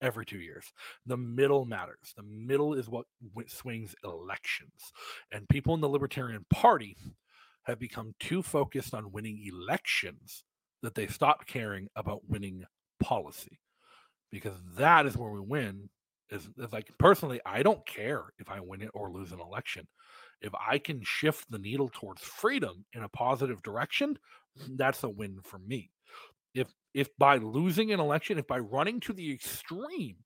every two years. The middle matters. The middle is what swings elections. And people in the Libertarian Party have become too focused on winning elections that they stopped caring about winning policy because that is where we win. Is, is like personally, I don't care if I win it or lose an election. If I can shift the needle towards freedom in a positive direction, that's a win for me. If if by losing an election, if by running to the extreme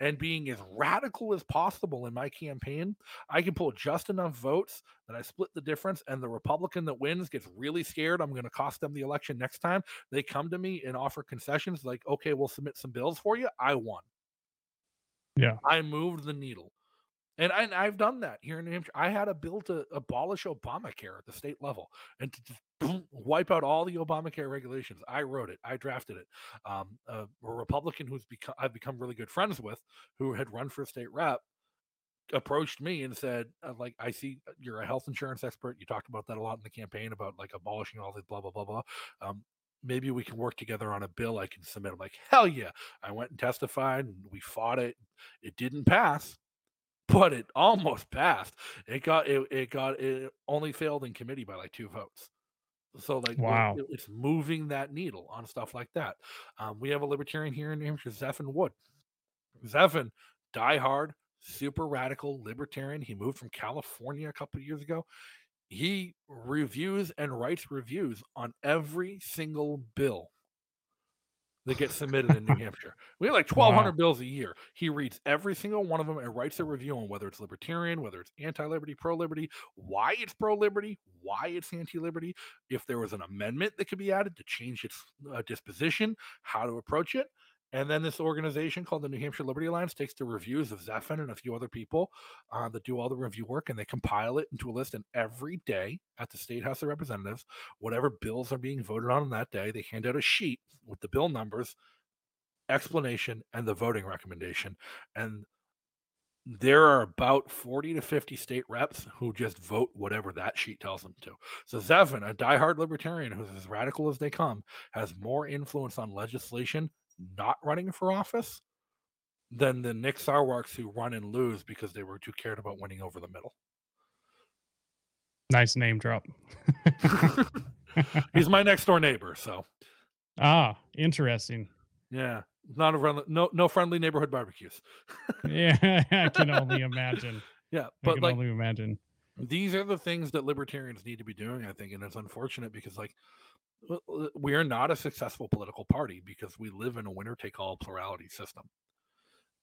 and being as radical as possible in my campaign, I can pull just enough votes that I split the difference, and the Republican that wins gets really scared. I'm going to cost them the election next time. They come to me and offer concessions like, okay, we'll submit some bills for you. I won. Yeah. I moved the needle. And, I, and I've done that here in New Hampshire. I had a bill to abolish Obamacare at the state level and to boom, wipe out all the Obamacare regulations. I wrote it. I drafted it. Um, a, a Republican who's become I've become really good friends with, who had run for state rep, approached me and said, uh, like, I see you're a health insurance expert. You talked about that a lot in the campaign about like abolishing all this blah blah blah blah. Um, maybe we can work together on a bill I can submit. I'm like, hell yeah. I went and testified and we fought it. It didn't pass but it almost passed. It got it, it got it only failed in committee by like two votes. So like wow, it, it's moving that needle on stuff like that. Um, we have a libertarian here in New Hampshire, Zephyr Wood. Zephyr, diehard, super radical libertarian. He moved from California a couple years ago. He reviews and writes reviews on every single bill that get submitted in New Hampshire. We have like 1,200 wow. bills a year. He reads every single one of them and writes a review on whether it's libertarian, whether it's anti liberty, pro liberty, why it's pro liberty, why it's anti liberty, if there was an amendment that could be added to change its uh, disposition, how to approach it. And then this organization called the New Hampshire Liberty Alliance takes the reviews of Zephyr and a few other people uh, that do all the review work and they compile it into a list. And every day at the State House of Representatives, whatever bills are being voted on that day, they hand out a sheet with the bill numbers, explanation, and the voting recommendation. And there are about 40 to 50 state reps who just vote whatever that sheet tells them to. So Zephyr, a diehard libertarian who's as radical as they come, has more influence on legislation not running for office than the Nick Sarwarks who run and lose because they were too cared about winning over the middle. Nice name drop. He's my next door neighbor, so. Ah, interesting. Yeah, not a friendly, no no friendly neighborhood barbecues. yeah, I can only imagine. Yeah, but I can like, only imagine. These are the things that libertarians need to be doing, I think, and it's unfortunate because like we are not a successful political party because we live in a winner take all plurality system.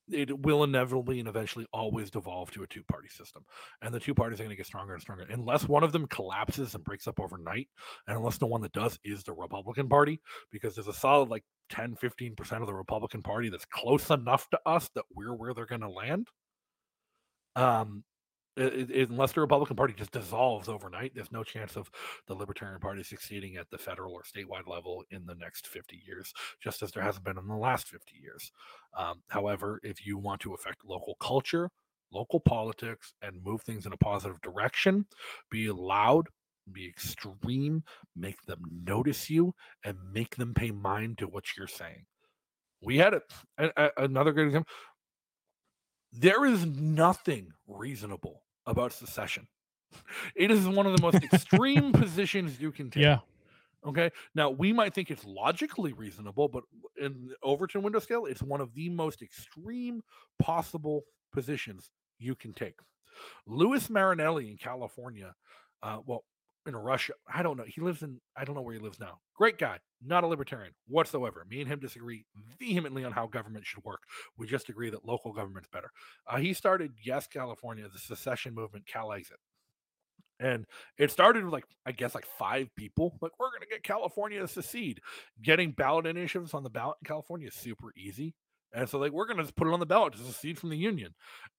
It will inevitably and eventually always devolve to a two party system. And the two parties are going to get stronger and stronger. Unless one of them collapses and breaks up overnight, and unless the one that does is the Republican Party, because there's a solid like 10, 15% of the Republican Party that's close enough to us that we're where they're going to land. Um, unless the Republican Party just dissolves overnight, there's no chance of the Libertarian Party succeeding at the federal or statewide level in the next 50 years, just as there hasn't been in the last 50 years. Um, however, if you want to affect local culture, local politics, and move things in a positive direction, be loud, be extreme, make them notice you, and make them pay mind to what you're saying. We had a, another good example. There is nothing reasonable about secession. It is one of the most extreme positions you can take. Yeah. Okay. Now we might think it's logically reasonable, but in Overton window scale, it's one of the most extreme possible positions you can take. Louis Marinelli in California, uh, well, in Russia. I don't know. He lives in, I don't know where he lives now. Great guy, not a libertarian whatsoever. Me and him disagree vehemently on how government should work. We just agree that local government's better. Uh, he started Yes California, the secession movement, Cal Exit. And it started with like, I guess, like five people. Like, we're going to get California to secede. Getting ballot initiatives on the ballot in California is super easy. And so, like, we're going to just put it on the ballot to secede from the union.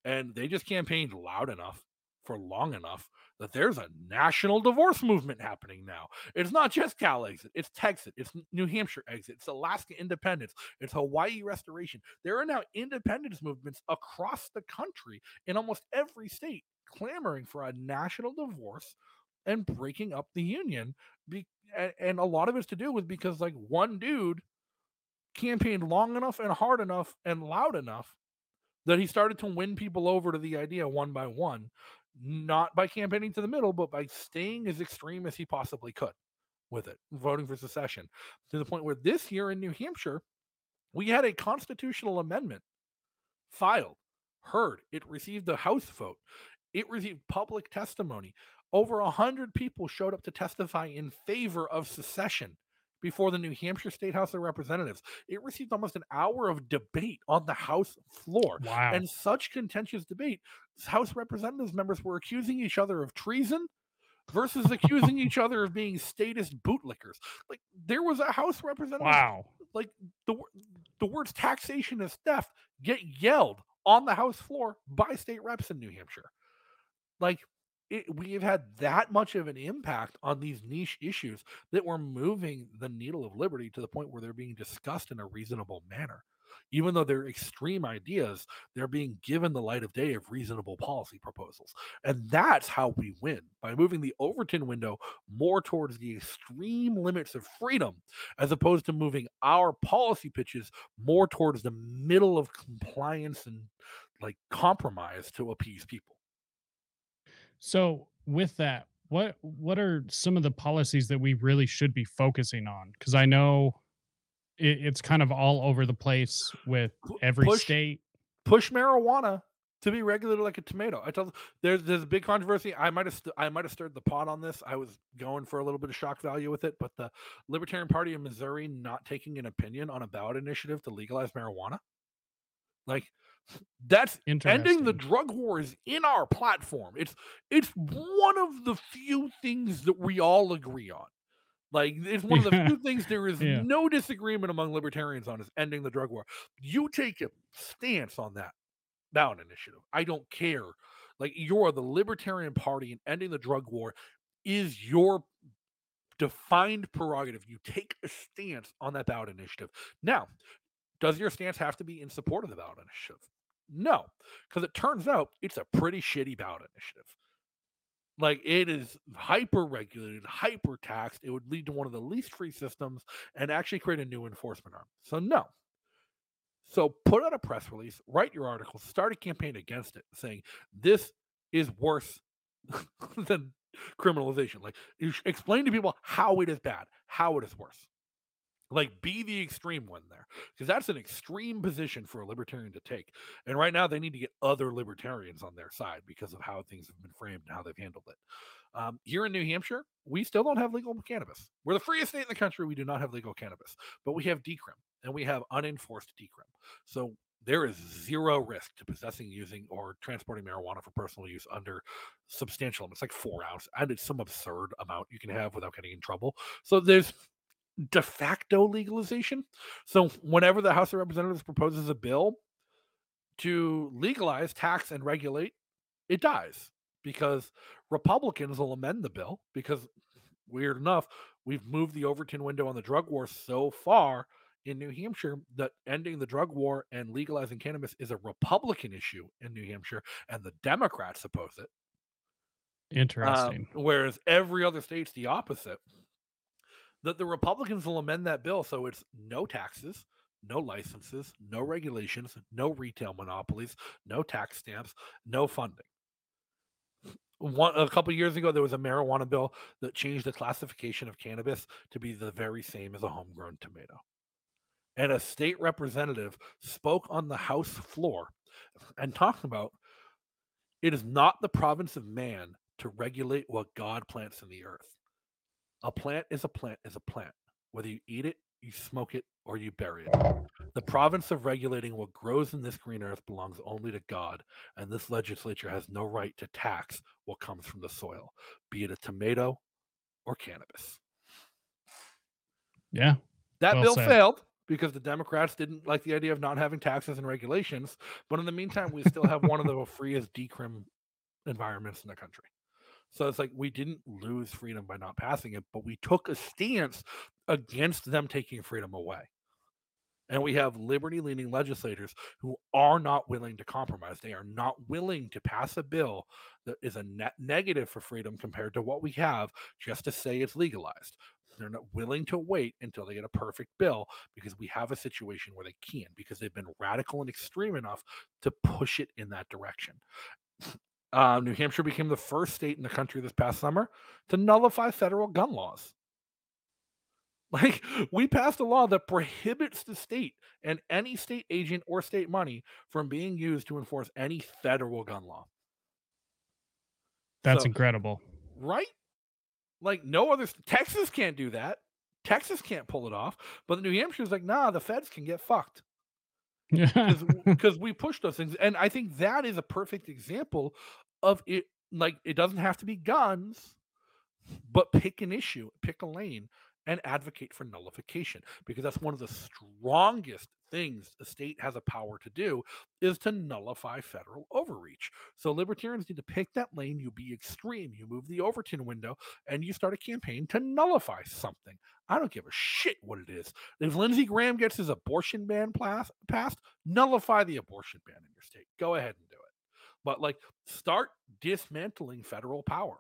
And they just campaigned loud enough for long enough that there's a national divorce movement happening now. It's not just Cal exit, it's Texas, it's New Hampshire exit, it's Alaska independence, it's Hawaii restoration. There are now independence movements across the country in almost every state clamoring for a national divorce and breaking up the union. Be- and a lot of it's to do with because like one dude campaigned long enough and hard enough and loud enough that he started to win people over to the idea one by one not by campaigning to the middle, but by staying as extreme as he possibly could with it, voting for secession to the point where this year in New Hampshire, we had a constitutional amendment filed, heard. It received the House vote, it received public testimony. Over a hundred people showed up to testify in favor of secession before the New Hampshire State House of Representatives. It received almost an hour of debate on the House floor. Wow. And such contentious debate, House Representatives members were accusing each other of treason versus accusing each other of being statist bootlickers. Like there was a House representative. wow. Like the the words taxation is theft get yelled on the House floor by state reps in New Hampshire. Like it, we have had that much of an impact on these niche issues that we're moving the needle of liberty to the point where they're being discussed in a reasonable manner. Even though they're extreme ideas, they're being given the light of day of reasonable policy proposals. And that's how we win by moving the Overton window more towards the extreme limits of freedom, as opposed to moving our policy pitches more towards the middle of compliance and like compromise to appease people. So with that, what what are some of the policies that we really should be focusing on? Because I know it, it's kind of all over the place with every push- state. push marijuana to be regulated like a tomato. I tell there's there's a big controversy. I might have st- I might have stirred the pot on this. I was going for a little bit of shock value with it, but the Libertarian Party of Missouri not taking an opinion on a ballot initiative to legalize marijuana, like that's ending the drug war is in our platform. It's it's one of the few things that we all agree on. Like it's one of the few things there is Yeah. no disagreement among libertarians on is ending the drug war. You take a stance on that ballot initiative. I don't care. Like you're the Libertarian Party and ending the drug war is your defined prerogative. You take a stance on that ballot initiative. Now, does your stance have to be in support of the ballot initiative? No, because it turns out it's a pretty shitty ballot initiative. Like it is hyper regulated, hyper taxed. It would lead to one of the least free systems and actually create a new enforcement arm. So, no. So, put out a press release, write your article, start a campaign against it, saying this is worse than criminalization. Like, you explain to people how it is bad, how it is worse. Like, be the extreme one there, because that's an extreme position for a libertarian to take. And right now, they need to get other libertarians on their side because of how things have been framed and how they've handled it. Um, here in New Hampshire, we still don't have legal cannabis. We're the freest state in the country. We do not have legal cannabis, but we have decrim and we have unenforced decrim. So there is zero risk to possessing, using, or transporting marijuana for personal use under substantial limits, like four ounce, and it's some absurd amount you can have without getting in trouble. So there's de facto legalization. So whenever the House of Representatives proposes a bill to legalize, tax, and regulate, it dies because Republicans will amend the bill because weird enough, we've moved the Overton window on the drug war so far in New Hampshire that ending the drug war and legalizing cannabis is a Republican issue in New Hampshire, and the Democrats oppose it. Um, Interesting. whereas every other state's the opposite. That the Republicans will amend that bill so it's no taxes, no licenses, no regulations, no retail monopolies, no tax stamps, no funding. One a couple years ago, there was a marijuana bill that changed the classification of cannabis to be the very same as a homegrown tomato. And a state representative spoke on the House floor and talked about it is not the province of man to regulate what God plants in the earth. A plant is a plant is a plant. Whether you eat it, you smoke it, or you bury it. The province of regulating what grows in this green earth belongs only to God, and this legislature has no right to tax what comes from the soil, be it a tomato or cannabis. yeah. That Well bill said. failed because the Democrats didn't like the idea of not having taxes and regulations. But in the meantime, we still have one of the freest decrim environments in the country. So it's like we didn't lose freedom by not passing it, but we took a stance against them taking freedom away. And we have liberty leaning legislators who are not willing to compromise. They are not willing to pass a bill that is a net negative for freedom compared to what we have just to say it's legalized. They're not willing to wait until they get a perfect bill because we have a situation where they can, because they've been radical and extreme enough to push it in that direction. Uh, New Hampshire became the first state in the country this past summer to nullify federal gun laws. Like, we passed a law that prohibits the state and any state agent or state money from being used to enforce any federal gun law. That's So- incredible. right? Like no other Texas can't do that. Texas can't pull it off, but New Hampshire's like, nah, the feds can get fucked Yeah. because we push those things, and I think that is a perfect example of it. Like, it doesn't have to be guns, but pick an issue, pick a lane, and advocate for nullification because that's one of the strongest things a state has a power to do is to nullify federal overreach. So libertarians need to pick that lane, you be extreme, you move the Overton window, and you start a campaign to nullify something. I don't give a shit what it is. If Lindsey Graham gets his abortion ban passed, nullify the abortion ban in your state. Go ahead and. But like start dismantling federal power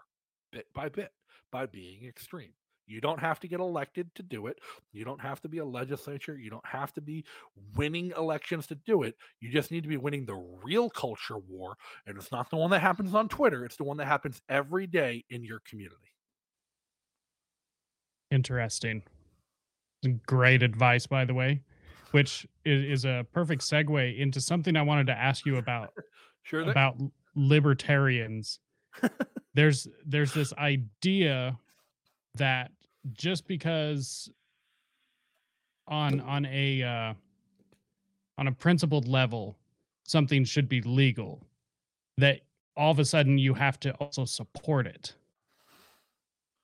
bit by bit by being extreme. You don't have to get elected to do it. You don't have to be a legislature. You don't have to be winning elections to do it. You just need to be winning the real culture war. And it's not the one that happens on Twitter, it's the one that happens every day in your community. Interesting. Great advice, by the way, which is, a perfect segue into something I wanted to ask you about. sure. About libertarians. there's there's this idea that just because on on a uh, on a principled level something should be legal that all of a sudden you have to also support it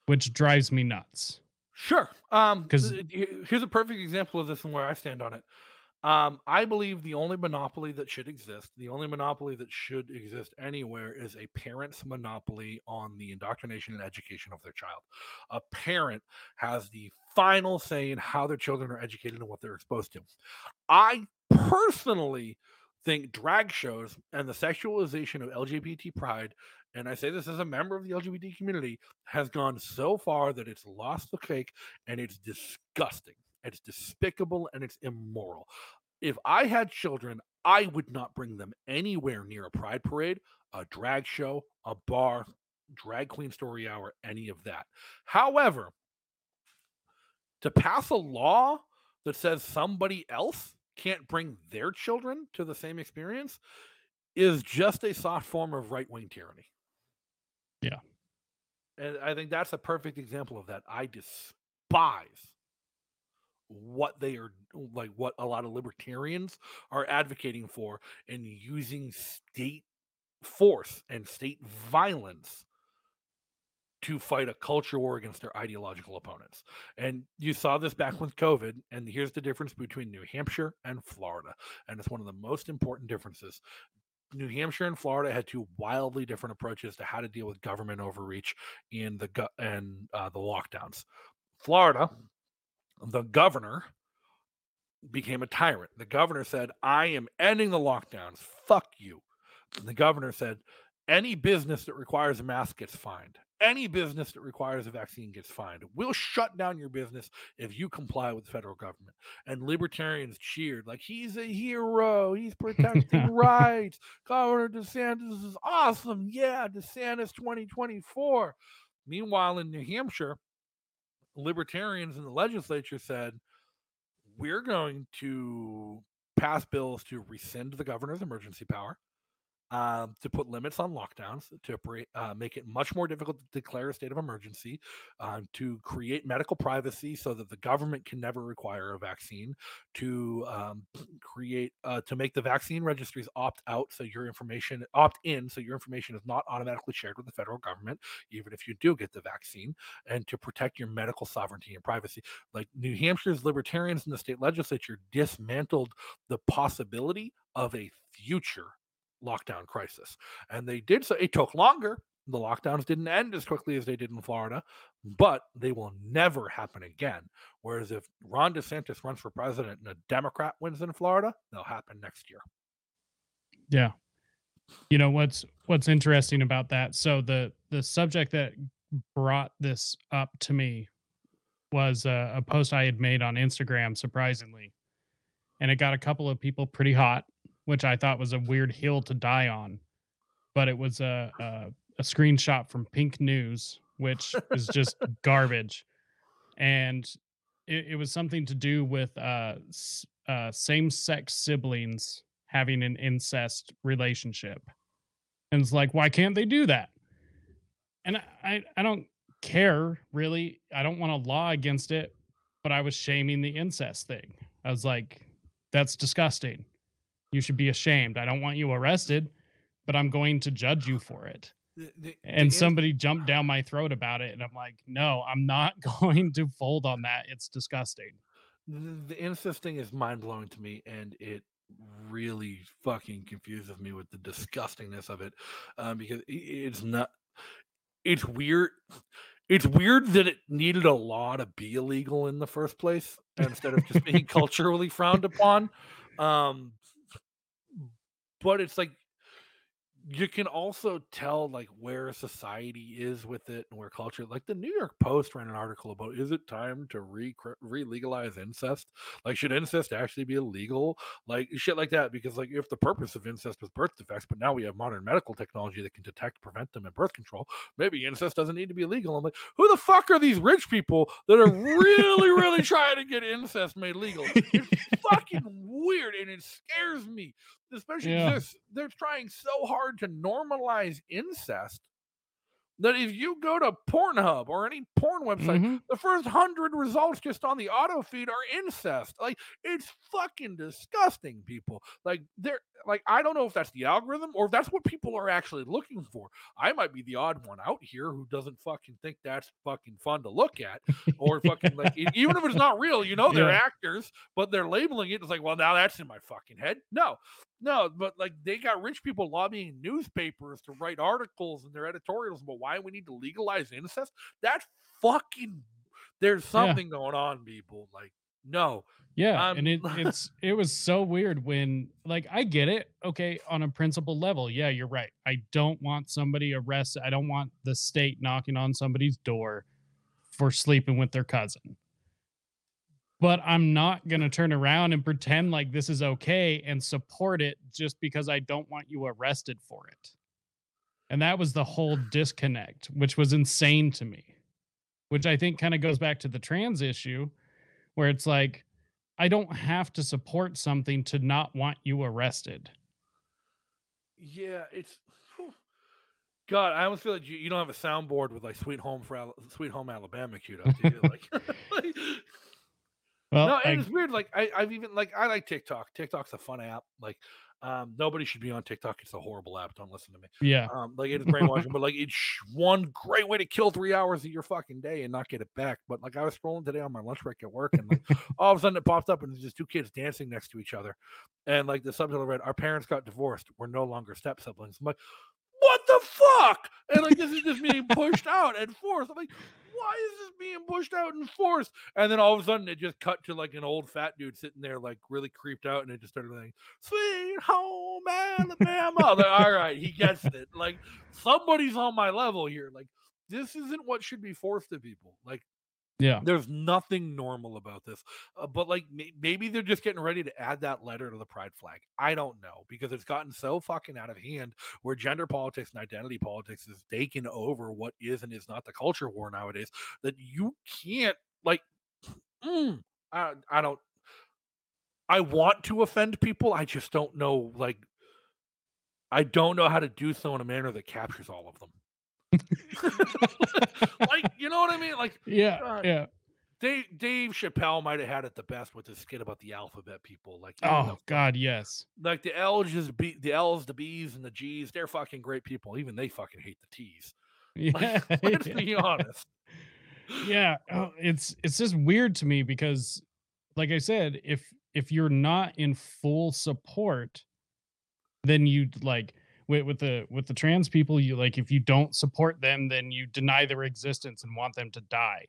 which drives me nuts sure um because here's a perfect example of this and where i stand on it um, I believe the only monopoly that should exist, the only monopoly that should exist anywhere, is a parent's monopoly on the indoctrination and education of their child. A parent has the final say in how their children are educated and what they're exposed to. I personally think drag shows and the sexualization of LGBT pride, and I say this as a member of the LGBT community, has gone so far that it's lost the cake and it's disgusting. It's despicable and it's immoral. If I had children, I would not bring them anywhere near a pride parade, a drag show, a bar, drag queen story hour, any of that. However, to pass a law that says somebody else can't bring their children to the same experience is just a soft form of right wing tyranny. Yeah. And I think that's a perfect example of that. I despise what they are like what a lot of libertarians are advocating for and using state force and state violence to fight a culture war against their ideological opponents. And you saw this back with COVID. And here's the difference between New Hampshire and Florida. And it's one of the most important differences. New Hampshire and Florida had two wildly different approaches to how to deal with government overreach in the and uh, the lockdowns. Florida the governor became a tyrant. The governor said, I am ending the lockdowns. Fuck you. And the governor said, any business that requires a mask gets fined. Any business that requires a vaccine gets fined. We'll shut down your business if you comply with the federal government. And libertarians cheered, like, he's a hero. He's protecting rights. Governor DeSantis is awesome. Yeah, DeSantis 2024. Meanwhile, in New Hampshire, libertarians in the legislature said, we're going to pass bills to rescind the governor's emergency power um, to put limits on lockdowns, to uh, make it much more difficult to declare a state of emergency, um, to create medical privacy so that the government can never require a vaccine, to um, create uh, to make the vaccine registries opt out so your information opt in so your information is not automatically shared with the federal government, even if you do get the vaccine, and to protect your medical sovereignty and privacy. Like New Hampshire's libertarians in the state legislature dismantled the possibility of a future lockdown crisis. And they did so. It took longer. The lockdowns didn't end as quickly as they did in Florida, but they will never happen again. Whereas if Ron DeSantis runs for president and a Democrat wins in Florida, they'll happen next year. Yeah. You know what's what's interesting about that? So the the subject that brought this up to me was a, a post I had made on Instagram, surprisingly, and it got a couple of people pretty hot which I thought was a weird hill to die on. But it was a a, a screenshot from Pink News, which is just garbage, and it, it, was something to do with uh, uh, same-sex siblings having an incest relationship, and it's like, why can't they do that? And I I don't care really. I don't want to law against it, but I was shaming the incest thing. I was like, that's disgusting. You should be ashamed. I don't want you arrested, but I'm going to judge you for it. The, the, And the somebody jumped down my throat about it. And I'm like, no, I'm not going to fold on that. It's disgusting. the, incest thing is mind blowing to me, and it really fucking confuses me with the disgustingness of it, um, because it's not. It's weird. It's weird that it needed a law to be illegal in the first place instead of just being culturally frowned upon. Um, but it's like you can also tell like where society is with it and where culture like the new york post ran an article about is it time to re re-legalize incest? Like should incest actually be illegal? Like shit like that because like if the purpose of incest was birth defects but now we have modern medical technology that can detect prevent them and birth control maybe incest doesn't need to be legal. I'm like who the fuck are these rich people that are really really trying to get incest made legal? It's fucking weird and it scares me especially Yeah. they're, they're trying so hard to normalize incest that if you go to Pornhub or any porn website, Mhm. the first hundred results just on the auto feed are incest. Like it's fucking disgusting, people. Like they're like I don't know if that's the algorithm or if that's what people are actually looking for. I might be the odd one out here who doesn't fucking think that's fucking fun to look at, or fucking like even if it's not real, you know they're Yeah. actors, but they're labeling it as like, well, now that's in my fucking head. No, no, but like they got rich people lobbying newspapers to write articles and their editorials about why we need to legalize incest. That's fucking. There's something going on, people. Like, no, Yeah, Um, and it it's it was so weird when like I get it. Okay, on a principle level, yeah, you're right. I don't want somebody arrested. I don't want the state knocking on somebody's door for sleeping with their cousin. But I'm not going to turn around and pretend like this is okay and support it just because I don't want you arrested for it. And that was the whole disconnect, which was insane to me. Which I think kind of goes back to the trans issue where it's like I don't have to support something to not want you arrested. Yeah, it's. God. I almost feel like you, you don't have a soundboard with like "Sweet Home for Al- Sweet Home Alabama" queued up. Like, like- Well, no, I- and it's weird. Like I, I've even like I like TikTok. TikTok's a fun app. Like, um, nobody should be on TikTok. It's a horrible app. Don't listen to me. yeah, Um, like it is brainwashing, but like it's one great way to kill three hours of your fucking day and not get it back. But like I was scrolling today on my lunch break at work, and like all of a sudden it popped up, and there's just two kids dancing next to each other, and like the subtitle read, "Our parents got divorced. We're no longer step siblings." I'm like, what the fuck? And like this is just being pushed out and forced. I'm like, why is this being pushed out and forced? And then all of a sudden it just cut to like an old fat dude sitting there like really creeped out, and it just started like, "Sweet home Alabama." Like, all right, he gets it. Like somebody's on my level here. Like this isn't what should be forced to people. Like yeah, there's nothing normal about this. Uh, but like may- maybe they're just getting ready to add that letter to the pride flag. I don't know because it's gotten so fucking out of hand where gender politics and identity politics is taking over what is and is not the culture war nowadays that you can't like mm, I, I don't I want to offend people. I just don't know like I don't know how to do so in a manner that captures all of them. like, you know what I mean? Like yeah, God. yeah. Dave Dave Chappelle might have had it the best with his skit about the alphabet people. Like, Oh God, yes. like the L's, just be the L's, the B's, and the G's. They're fucking great people. Even they fucking hate the T's. Yeah, Like, let's be honest. yeah. oh, It's it's just weird to me because, like I said, if if you're not in full support, then you'd like with with the with the trans people, you like if you don't support them, then you deny their existence and want them to die,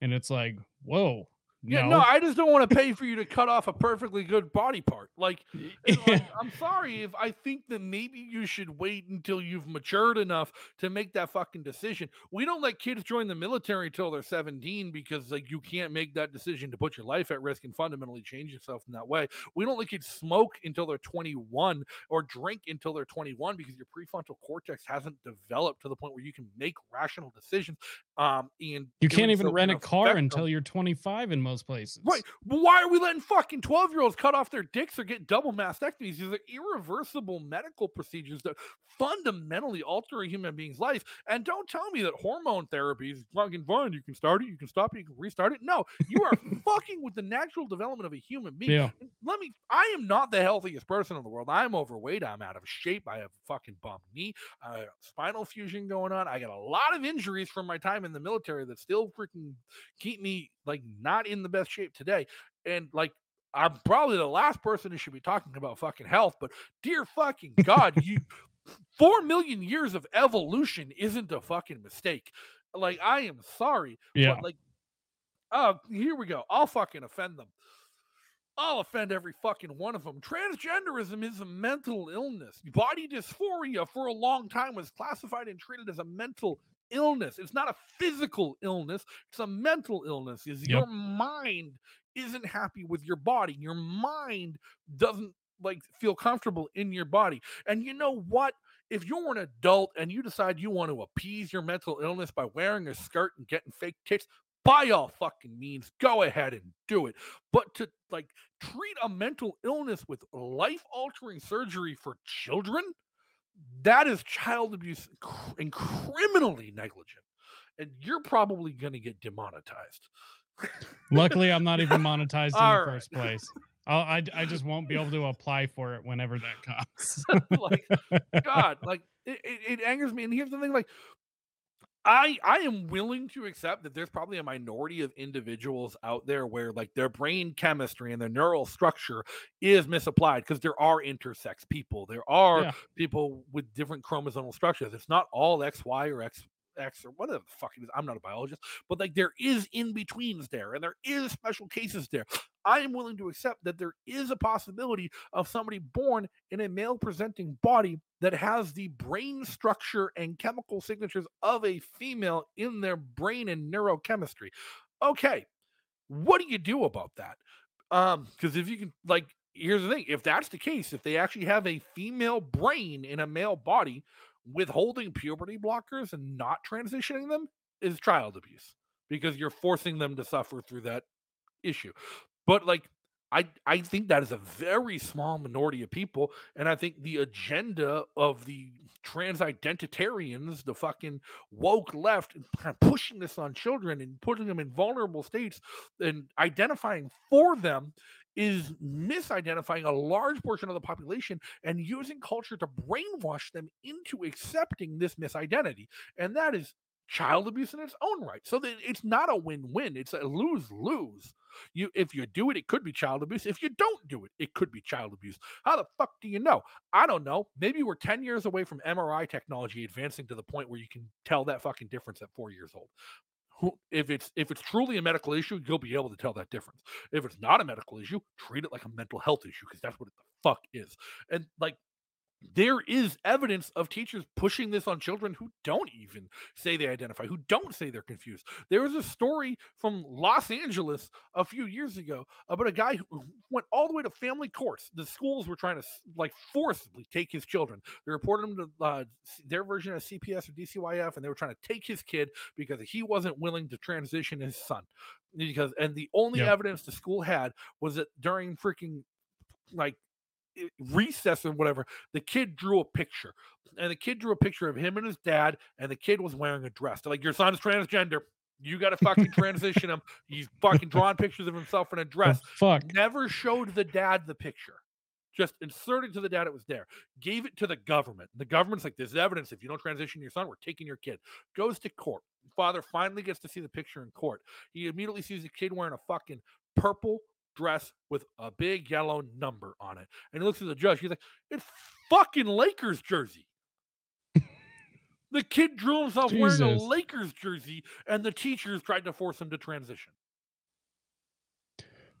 and it's like, whoa, Yeah, no, I just don't want to pay for you to cut off a perfectly good body part. Like, like, I'm sorry if I think that maybe you should wait until you've matured enough to make that fucking decision. We don't let kids join the military until they're 17 because like you can't make that decision to put your life at risk and fundamentally change yourself in that way. We don't let kids smoke until they're 21 or drink until they're 21 because your prefrontal cortex hasn't developed to the point where you can make rational decisions Um, and You can't even so rent a car until you're 25 in most places. Right. Why are we letting fucking 12 year olds cut off their dicks or get double mastectomies? These are irreversible medical procedures that fundamentally alter a human being's life. And don't tell me that hormone therapy is fucking fun. You can start it, you can stop it, you can restart it. No, you are fucking with the natural development of a human being. Yeah. Let me, I am not the healthiest person in the world. I'm overweight. I'm out of shape. I have a fucking bum knee. Spinal fusion going on. I got a lot of injuries from my time in the military that still freaking keep me like not in the best shape today. And like I'm probably the last person who should be talking about fucking health, but dear fucking God, you four million years of evolution isn't a fucking mistake. Like I am sorry, Yeah. but like oh here we go. I'll fucking offend them. I'll offend every fucking one of them. Transgenderism is a mental illness. Body dysphoria for a long time was classified and treated as a mental illness. It's not a physical illness, it's a mental illness. Is your mind isn't happy with your body. Your mind doesn't like feel comfortable in your body. And you know what? If you're an adult and you decide you want to appease your mental illness by wearing a skirt and getting fake tits, by all fucking means, go ahead and do it. But to like treat a mental illness with life altering surgery for children, that is child abuse and criminally negligent. And you're probably going to get demonetized. Luckily, I'm not even monetized in the right. first place. I'll, I I just won't be able to apply for it whenever that comes. like, God, like it, it, it angers me. And here's the thing, like I I am willing to accept that there's probably a minority of individuals out there where like their brain chemistry and their neural structure is misapplied because there are intersex people. There are Yeah. people with different chromosomal structures. It's not all XY or X X or whatever the fuck it is. I'm not a biologist, but like there is in betweens there, and there is special cases there. I am willing to accept that there is a possibility of somebody born in a male presenting body that has the brain structure and chemical signatures of a female in their brain and neurochemistry. Okay, what do you do about that? Um, because if you can, like, here's the thing: if that's the case, if they actually have a female brain in a male body, withholding puberty blockers and not transitioning them is child abuse because you're forcing them to suffer through that issue. But like I I think that is a very small minority of people and I think the agenda of the trans identitarians, the fucking woke left kind of pushing this on children and putting them in vulnerable states and identifying for them is misidentifying a large portion of the population and using culture to brainwash them into accepting this misidentity. And that is child abuse in its own right. So it's not a win-win. It's a lose-lose. You if you do it, it could be child abuse. If you don't do it, it could be child abuse. How the fuck do you know? I don't know. Maybe we're 10 years away from MRI technology advancing to the point where you can tell that fucking difference at four years old. If it's if it's truly a medical issue, you'll be able to tell that difference. If it's not a medical issue, treat it like a mental health issue because that's what the fuck is. And like there is evidence of teachers pushing this on children who don't even say they identify, who don't say they're confused. There was a story from Los Angeles a few years ago about a guy who went all the way to family courts. The schools were trying to like forcibly take his children. They reported him to uh, their version of CPS or DCYF, and they were trying to take his kid because he wasn't willing to transition his son. Because and the only Yep. evidence the school had was that during freaking like recess or whatever, the kid drew a picture, and the kid drew a picture of him and his dad, and the kid was wearing a dress. They're like, "Your son's transgender. You got to fucking transition him. He's fucking drawing pictures of himself in a dress." fuck. Never showed the dad the picture. Just inserted to the dad it was there. Gave it to the government. The government's like, "This is evidence. If you don't transition your son, we're taking your kid." Goes to court. Father finally gets to see the picture in court. He immediately sees the kid wearing a fucking purple dress with a big yellow number on it. And he looks at the judge. He's like, it's fucking Lakers jersey. the kid drew himself wearing a Lakers jersey, and the teachers tried to force him to transition.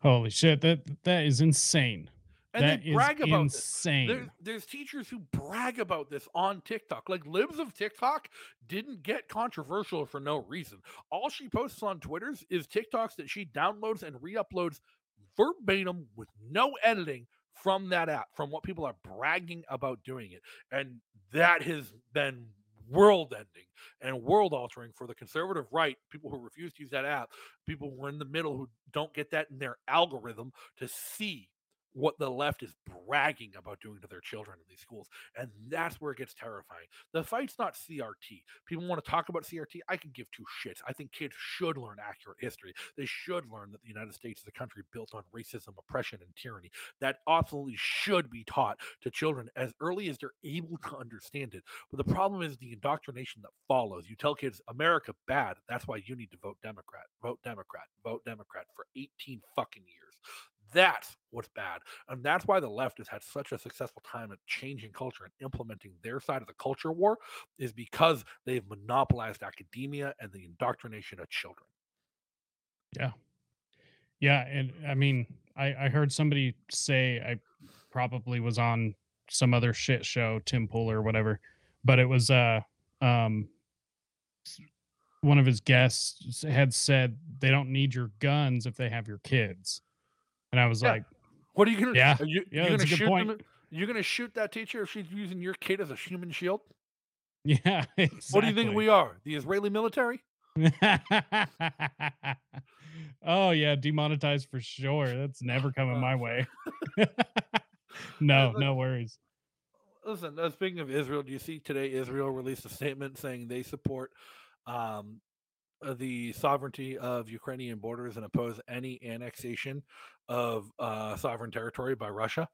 Holy shit. That that is insane. And That they is brag about this. insane. There, there's teachers who brag about this on TikTok. Like Libs of TikTok didn't get controversial for no reason. All she posts on Twitters is TikToks that she downloads and re-uploads verbatim with no editing from that app, from what people are bragging about doing it. And that has been world ending and world altering for the conservative right, people who refuse to use that app, people who are in the middle who don't get that in their algorithm to see what the left is bragging about doing to their children in these schools. And that's where it gets terrifying. The fight's not CRT. People want to talk about CRT. I can give two shits. I think kids should learn accurate history. They should learn that the United States is a country built on racism, oppression, and tyranny. That absolutely should be taught to children as early as they're able to understand it. But the problem is the indoctrination that follows. You tell kids, America bad. That's why you need to vote Democrat, vote Democrat, vote Democrat for 18 fucking years. That's what's bad. And that's why the left has had such a successful time at changing culture and implementing their side of the culture war, is because they've monopolized academia and the indoctrination of children. Yeah. Yeah. And I mean, I, I heard somebody say, I probably was on some other shit show, Tim Pool or whatever, but it was, uh, um, one of his guests had said they don't need your guns if they have your kids. And I was Yeah. like, What are you gonna? Yeah. Are you, Yeah, that's gonna shoot them? You're gonna shoot that teacher if she's using your kid as a human shield? yeah, Exactly. What do you think we are? The Israeli military? oh yeah, demonetized for sure. That's never coming my way. no, no worries. Listen, uh, speaking of Israel, do you see today Israel released a statement saying they support um, the sovereignty of Ukrainian borders and oppose any annexation of uh, sovereign territory by Russia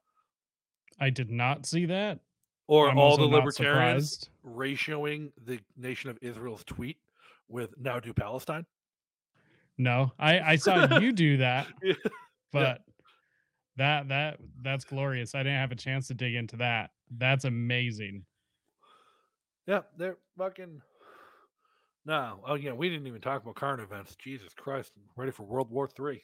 I did not see that. or I'm all the libertarians ratioing the nation of Israel's tweet with now do Palestine. No, I I saw you do that, Yeah. but that that that's glorious. I didn't have a chance to dig into that. That's amazing. Yeah, they're fucking. No, oh yeah, we didn't even talk about current events. Jesus Christ, I'm ready for World War Three.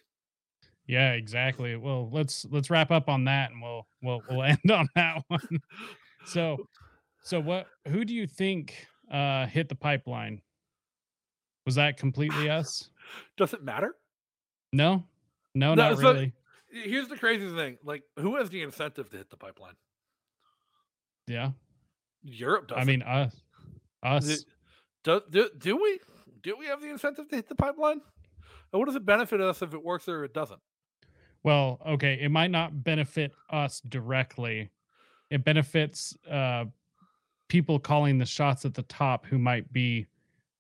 Yeah, exactly. Well, let's let's wrap up on that, and we'll we'll we'll end on that one. So, so what? Who do you think uh hit the pipeline? Was that completely us? Does it matter? No, no, No, not so- really. Here's the crazy thing: like, who has the incentive to hit the pipeline? Yeah, Europe does. I mean us, us. Do, do, do we? Do we have the incentive to hit the pipeline? And what does it benefit us if it works or it doesn't? Well, okay, it might not benefit us directly. It benefits uh people calling the shots at the top who might be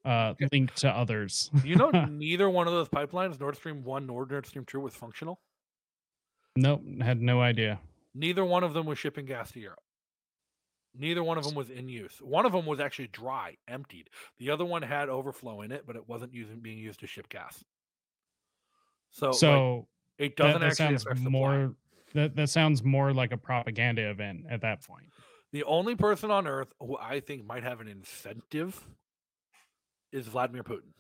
uh Okay. linked to others. You know, neither one of those pipelines, Nord Stream one nor Nord Stream two, was functional. nope, had no idea. Neither one of them was shipping gas to Europe. Neither one of them was in use. One of them was actually dry, emptied. The other one had overflow in it, but it wasn't using being used to ship gas. So, like, So it doesn't that actually sounds more that, that sounds more like a propaganda event at that point. The only person on earth who I think might have an incentive is Vladimir Putin.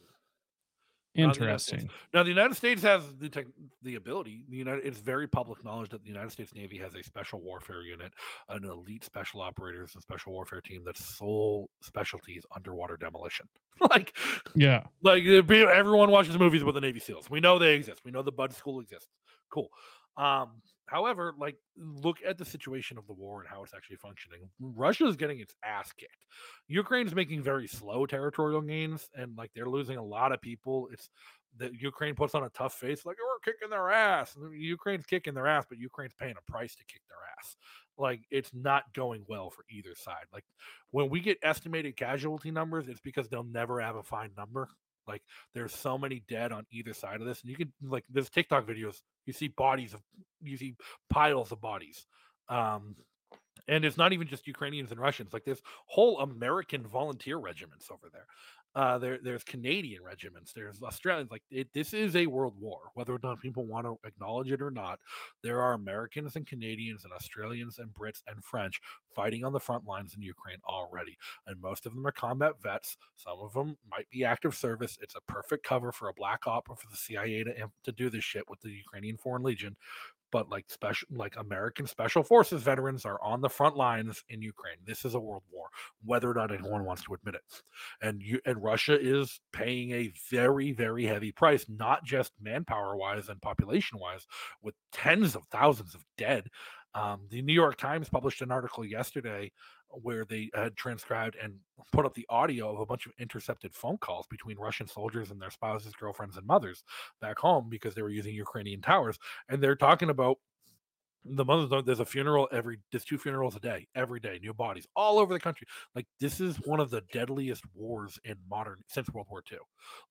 Not the Interesting. Now, the United States has the tech, the ability. The United, it's very public knowledge that the United States Navy has a special warfare unit, an elite special operators and special warfare team that's sole specialty is underwater demolition. like, Yeah. like uh, be- everyone watches movies with the Navy SEALs. We know they exist. We know the BUD/S School exists. Cool. Um, however, like look at the situation of the war and how it's actually functioning. Russia is getting its ass kicked. Ukraine's making very slow territorial gains, and like they're losing a lot of people. It's that Ukraine puts on a tough face, like we're kicking their ass. And Ukraine's kicking their ass, but Ukraine's paying a price to kick their ass. Like it's not going well for either side. Like when we get estimated casualty numbers, it's because they'll never have a fine number. Like there's so many dead on either side of this, and you can like there's TikTok videos. You see bodies of you see piles of bodies. Um, and it's not even just Ukrainians and Russians. Like there's whole American volunteer regiments over there. Uh, there there's Canadian regiments. There's Australians. Like it, this is a world war, whether or not people want to acknowledge it or not. There are Americans and Canadians and Australians and Brits and French fighting on the front lines in Ukraine already, and most of them are combat vets. Some of them might be active service. It's a perfect cover for a black op or for the CIA to to do this shit with the Ukrainian Foreign Legion but like special like American special forces veterans are on the front lines in Ukraine. This is a world war, whether or not anyone wants to admit it. And you and Russia is paying a very, very heavy price, not just manpower wise and population wise, with tens of thousands of dead. Um, the New York Times published an article yesterday where they had transcribed and put up the audio of a bunch of intercepted phone calls between Russian soldiers and their spouses, girlfriends, and mothers back home because they were using Ukrainian towers. And they're talking about the mothers there's a funeral every there's two funerals a day every day new bodies all over the country like this is one of the deadliest wars in modern since world war ii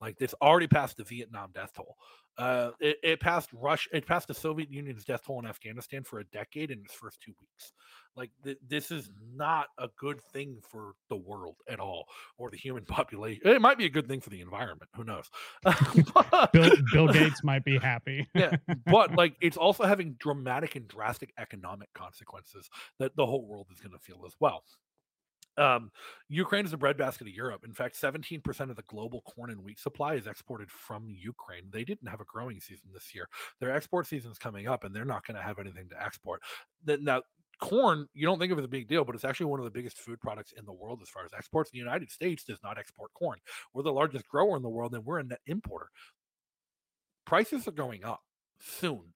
like it's already past the vietnam death toll uh it, it passed russia it passed the soviet union's death toll in afghanistan for a decade in its first two weeks. Like th- this is not a good thing for the world at all or the human population. It might be a good thing for the environment who knows? Bill, bill gates might be happy. Yeah but like it's also having dramatic and drastic economic consequences that the whole world is going to feel as well um, Ukraine is the breadbasket of Europe. In fact, 17% of the global corn and wheat supply is exported from Ukraine. They didn't have a growing season this year. Their export season is coming up, and they're not going to have anything to export. Now, corn, you don't think of it as a big deal, but it's actually one of the biggest food products in the world as far as exports. The United States does not export corn. We're the largest grower in the world, and we're a net importer. Prices are going up soon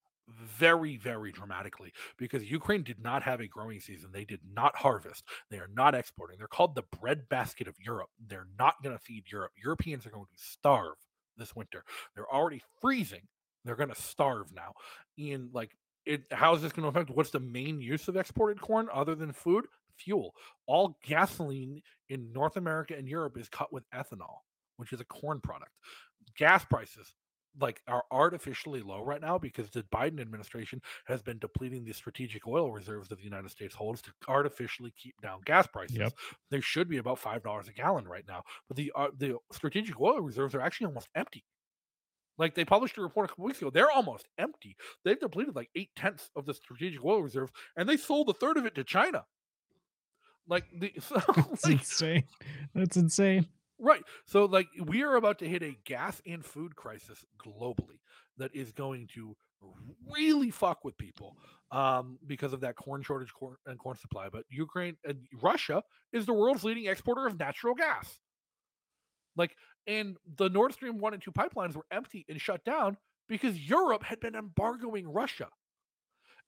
very, very dramatically because Ukraine did not have a growing season. They did not harvest. They are not exporting. They're called the breadbasket of Europe. They're not going to feed Europe. Europeans are going to starve this winter. They're already freezing. They're going to starve now. And like, it, how is this going to affect? What's the main use of exported corn other than food? Fuel. All gasoline in North America and Europe is cut with ethanol, which is a corn product. Gas prices like are artificially low right now because the Biden administration has been depleting the strategic oil reserves that the United States holds to artificially keep down gas prices. Yep. They should be about five dollars a gallon right now, but the uh, the strategic oil reserves are actually almost empty. Like they published a report a couple weeks ago, they're almost empty. They've depleted like eight tenths of the strategic oil reserve, and they sold a third of it to China. Like the so, That's like, insane. That's insane. Right. So, like, we are about to hit a gas and food crisis globally that is going to really fuck with people um, because of that corn shortage corn, and corn supply. But Ukraine and Russia is the world's leading exporter of natural gas. Like, and the Nord Stream 1 and 2 pipelines were empty and shut down because Europe had been embargoing Russia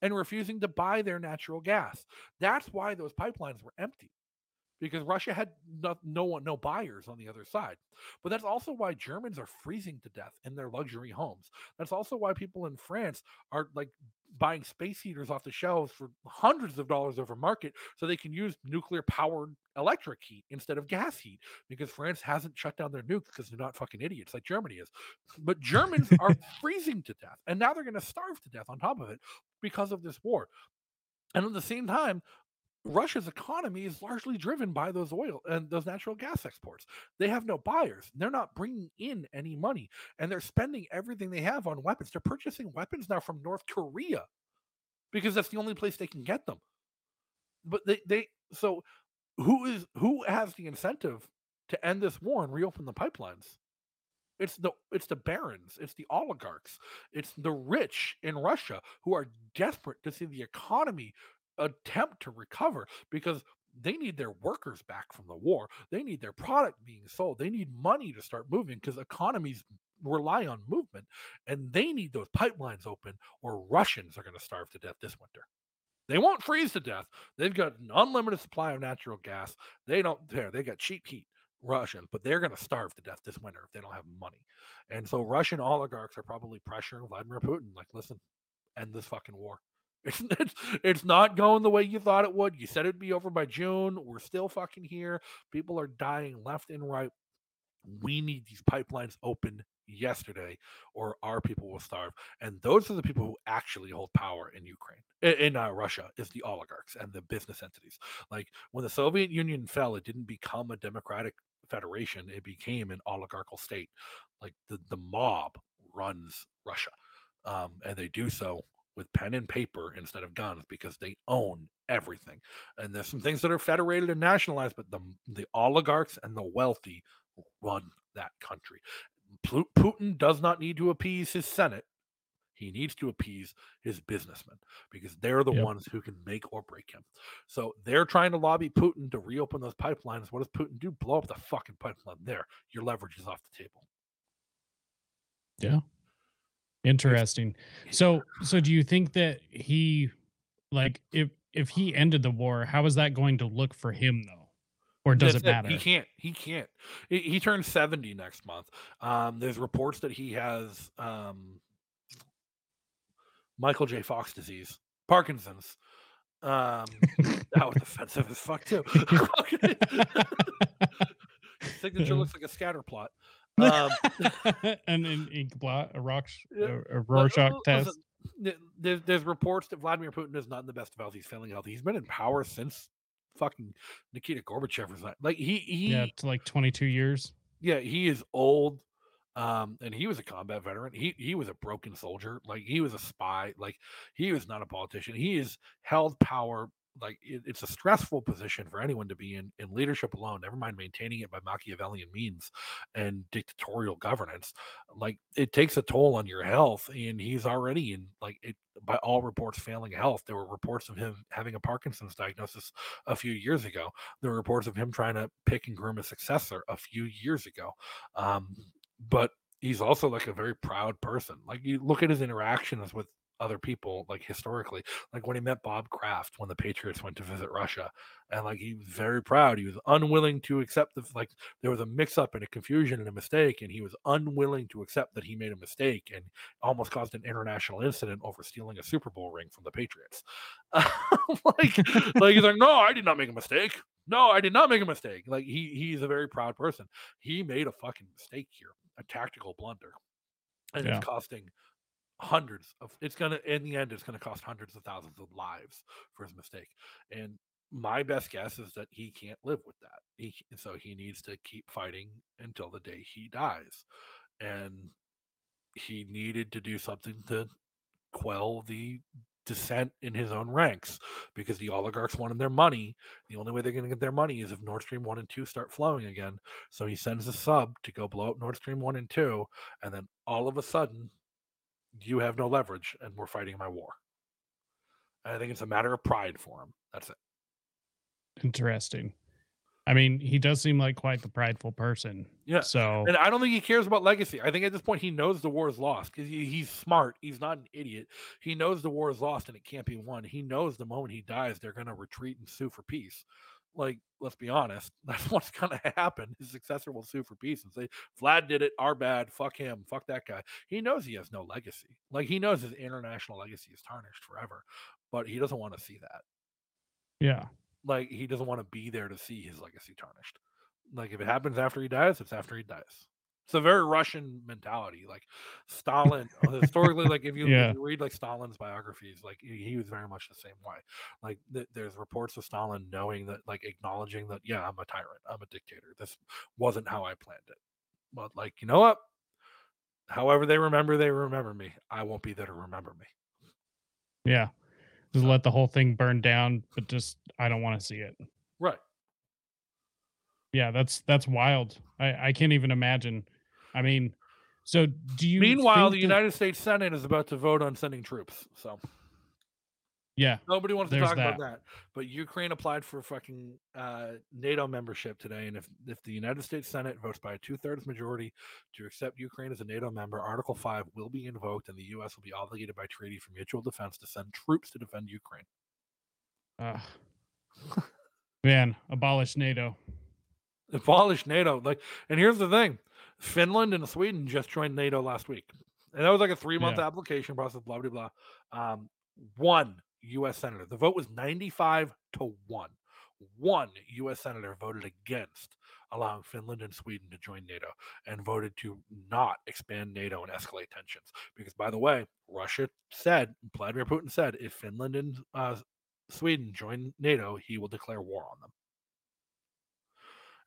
and refusing to buy their natural gas. That's why those pipelines were empty because Russia had no, no one, no buyers on the other side. But that's also why Germans are freezing to death in their luxury homes. That's also why people in France are like buying space heaters off the shelves for hundreds of dollars over market so they can use nuclear powered electric heat instead of gas heat because France hasn't shut down their nukes because they're not fucking idiots like Germany is. But Germans are freezing to death and now they're going to starve to death on top of it because of this war. And at the same time, Russia's economy is largely driven by those oil and those natural gas exports. They have no buyers. They're not bringing in any money and they're spending everything they have on weapons. They're purchasing weapons now from North Korea because that's the only place they can get them. But they, they so who is who has the incentive to end this war and reopen the pipelines? It's the it's the barons, it's the oligarchs, it's the rich in Russia who are desperate to see the economy attempt to recover because they need their workers back from the war. They need their product being sold. They need money to start moving because economies rely on movement and they need those pipelines open or Russians are going to starve to death this winter. They won't freeze to death. They've got an unlimited supply of natural gas. They don't care. They got cheap heat. Russians, but they're going to starve to death this winter if they don't have money. And so Russian oligarchs are probably pressuring Vladimir Putin, like, listen, end this fucking war. It's, it's, not going the way you thought it would. You said it'd be over by June. We're still fucking here. People are dying left and right. We need these pipelines open yesterday, or our people will starve. And those are the people who actually hold power in Ukraine, in, in uh, Russia, is the oligarchs and the business entities. Like when the Soviet Union fell, it didn't become a democratic federation; it became an oligarchical state. Like the the mob runs Russia, um, and they do so with pen and paper instead of guns because they own everything. And there's some things that are federated and nationalized, but the the oligarchs and the wealthy run that country. Putin does not need to appease his Senate. He needs to appease his businessmen because they're the yep. ones who can make or break him. So they're trying to lobby Putin to reopen those pipelines. What does Putin do? Blow up the fucking pipeline there. Your leverage is off the table. Yeah. Interesting. So so do you think that he like if if he ended the war, how is that going to look for him though? Or does That's it matter? He can't. He can't. He, he turns 70 next month. Um, there's reports that he has um, Michael J. Fox disease, Parkinson's. Um, that was offensive as fuck too. Signature looks like a scatter plot. Um, and an ink blot, a rock, a, a Rorschach l- test. There's, there's reports that Vladimir Putin is not in the best of health. He's failing health. He's been in power since fucking Nikita Gorbachev resigned. Like he he Yeah, to like 22 years. yeah, he is old. Um, and he was a combat veteran. He he was a broken soldier. Like he was a spy. Like he was not a politician. He has held power. Like it, it's a stressful position for anyone to be in in leadership alone. Never mind maintaining it by Machiavellian means and dictatorial governance. Like it takes a toll on your health. And he's already in like it by all reports failing health. There were reports of him having a Parkinson's diagnosis a few years ago. There were reports of him trying to pick and groom a successor a few years ago. Um, but he's also like a very proud person. Like you look at his interactions with other people, like historically, like when he met Bob Kraft when the Patriots went to visit Russia, and like he was very proud. He was unwilling to accept the like there was a mix up and a confusion and a mistake, and he was unwilling to accept that he made a mistake and almost caused an international incident over stealing a Super Bowl ring from the Patriots. like, like he's like, no, I did not make a mistake. No, I did not make a mistake. Like he he's a very proud person. He made a fucking mistake here, a tactical blunder, and Yeah. it's costing hundreds of. It's gonna in the end, it's gonna cost hundreds of thousands of lives for his mistake. And my best guess is that he can't live with that. He so he needs to keep fighting until the day he dies, and he needed to do something to quell the dissent in his own ranks because the oligarchs wanted their money. The only way they're going to get their money is if Nord Stream 1 and 2 start flowing again. So he sends a sub to go blow up Nord Stream 1 and 2. And then all of a sudden, you have no leverage and we're fighting my war. And I think it's a matter of pride for him. That's it. Interesting. I mean, he does seem like quite the prideful person. Yeah. So And I don't think he cares about legacy. I think at this point he knows the war is lost because he, he's smart. He's not an idiot. He knows the war is lost and it can't be won. He knows the moment he dies, they're going to retreat and sue for peace. Like, let's be honest, that's what's going to happen. His successor will sue for peace and say, Vlad did it, our bad, fuck him, fuck that guy. He knows he has no legacy. Like, he knows his international legacy is tarnished forever, but he doesn't want to see that yeah. like he doesn't want to be there to see his legacy tarnished. Like if it happens after he dies, it's after he dies. It's a very Russian mentality. Like Stalin, uh, historically, like if you, if you read like Stalin's biographies, like he, he was very much the same way. Like th- there's reports of Stalin knowing that, like acknowledging that, yeah, I'm a tyrant, I'm a dictator. This wasn't how I planned it. But like, you know what? However they remember, they remember me. I won't be there to remember me. Yeah. Just let the whole thing burn down, but just I don't want to see it. Right. Yeah, that's that's wild. I I can't even imagine. I mean, so do you Meanwhile, the that- United States Senate is about to vote on sending troops. So Yeah, Nobody wants to talk about that. But Ukraine applied for fucking uh, NATO membership today, and if if the United States Senate votes by a two thirds majority to accept Ukraine as a NATO member, Article Five will be invoked, and the U.S. will be obligated by treaty for mutual defense to send troops to defend Ukraine. uh, man, abolish NATO. Abolish NATO. Like, and here's the thing: Finland and Sweden just joined NATO last week, and that was like a three month Yeah. application process. Blah blah blah. Um, one U.S. senator. The vote was ninety five to one. One U.S. senator voted against allowing Finland and Sweden to join NATO and voted to not expand NATO and escalate tensions. Because, by the way, Russia said, Vladimir Putin said, if Finland and uh, Sweden join NATO, he will declare war on them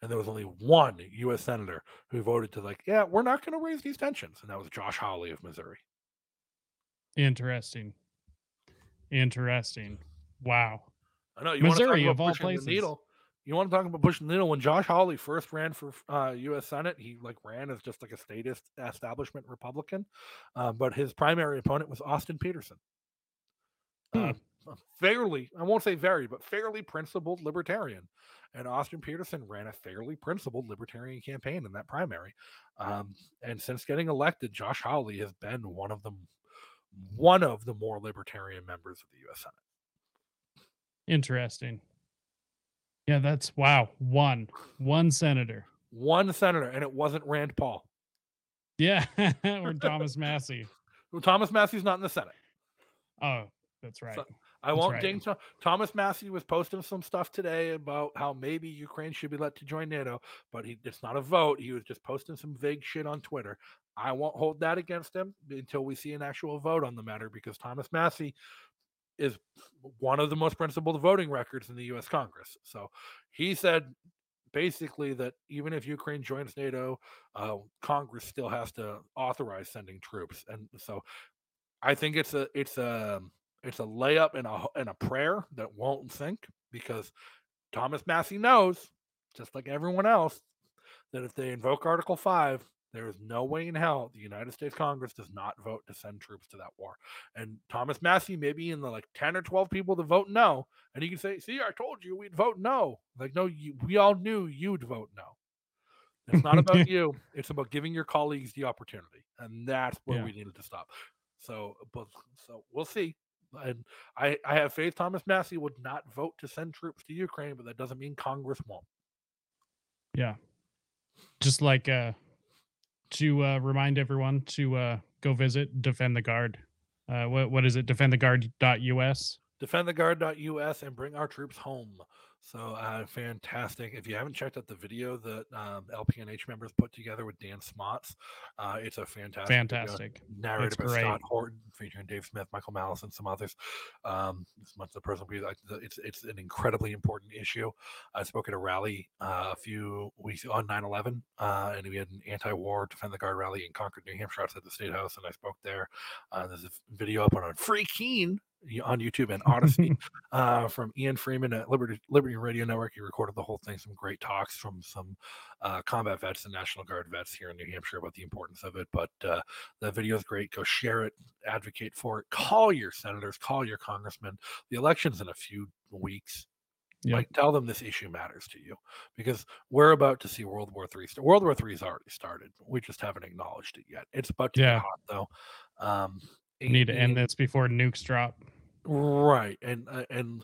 and there was only one U.S. senator who voted to like, yeah, we're not going to raise these tensions, and that was Josh Hawley of Missouri. Interesting. Interesting. Wow. I know you want to talk Missouri, about of all places. needle. You want to talk about pushing the needle? When Josh Hawley first ran for uh, U.S. Senate, he like ran as just like a statist establishment Republican, uh, but his primary opponent was Austin Petersen. Uh, a fairly, I won't say very, but fairly principled libertarian. And Austin Petersen ran a fairly principled libertarian campaign in that primary. Um, and since getting elected, Josh Hawley has been one of the one of the more libertarian members of the U.S. Senate. Interesting. Yeah, that's wow. One, one senator. One senator, and it wasn't Rand Paul. Yeah, or Thomas Massie. Well, Thomas Massie's not in the Senate. Oh, that's right. So- I That's won't right. ding Tho- Thomas Massie was posting some stuff today about how maybe Ukraine should be let to join NATO, but he it's not a vote. He was just posting some vague shit on Twitter. I won't hold that against him until we see an actual vote on the matter because Thomas Massie is one of the most principled voting records in the US Congress. So he said basically that even if Ukraine joins NATO, uh, Congress still has to authorize sending troops. And so I think it's a it's a it's a layup and a and a prayer that won't sink because Thomas Massie knows, just like everyone else, that if they invoke Article Five, there is no way in hell the United States Congress does not vote to send troops to that war. And Thomas Massey may be in the like ten or twelve people to vote no, and he can say, "See, I told you we'd vote no." Like, no, you, we all knew you'd vote no. It's not about you. It's about giving your colleagues the opportunity, and that's where Yeah. we needed to stop. So, but so we'll see. And I, I have faith Thomas Massie would not vote to send troops to Ukraine, but that doesn't mean Congress won't. Yeah. Just like uh to uh remind everyone to uh go visit Defend the Guard. Uh what what is it? Defend the guard.us. Defend defendtheguard.us. defendtheguard.us and bring our troops home. So uh, fantastic! If you haven't checked out the video that um, LPNH members put together with Dan Smots, uh, it's a fantastic, video, Fantastic. narrated by It's Scott. Horton, featuring Dave Smith, Michael Malice, and some others. Um, as much as the person be like, the- it's it's an incredibly important issue. I spoke at a rally uh, a few weeks on 9/11, uh, and we had an anti-war defend the guard rally in Concord, New Hampshire, outside the state house, and I spoke there. Uh, there's a video up on, on Free Keene on YouTube and Odysee uh, from Ian Freeman at Liberty Liberty Radio Network. He recorded the whole thing. Some great talks from some uh, combat vets and National Guard vets here in New Hampshire about the importance of it. But uh, the video is great. Go share it, advocate for it. Call your senators, call your congressmen. The election's in a few weeks. Yep. Like tell them this issue matters to you because we're about to see World War Three. World War Three has already started. We just haven't acknowledged it yet. It's about to Yeah. get hot though. Um, We need to end this before nukes drop. Right and uh, and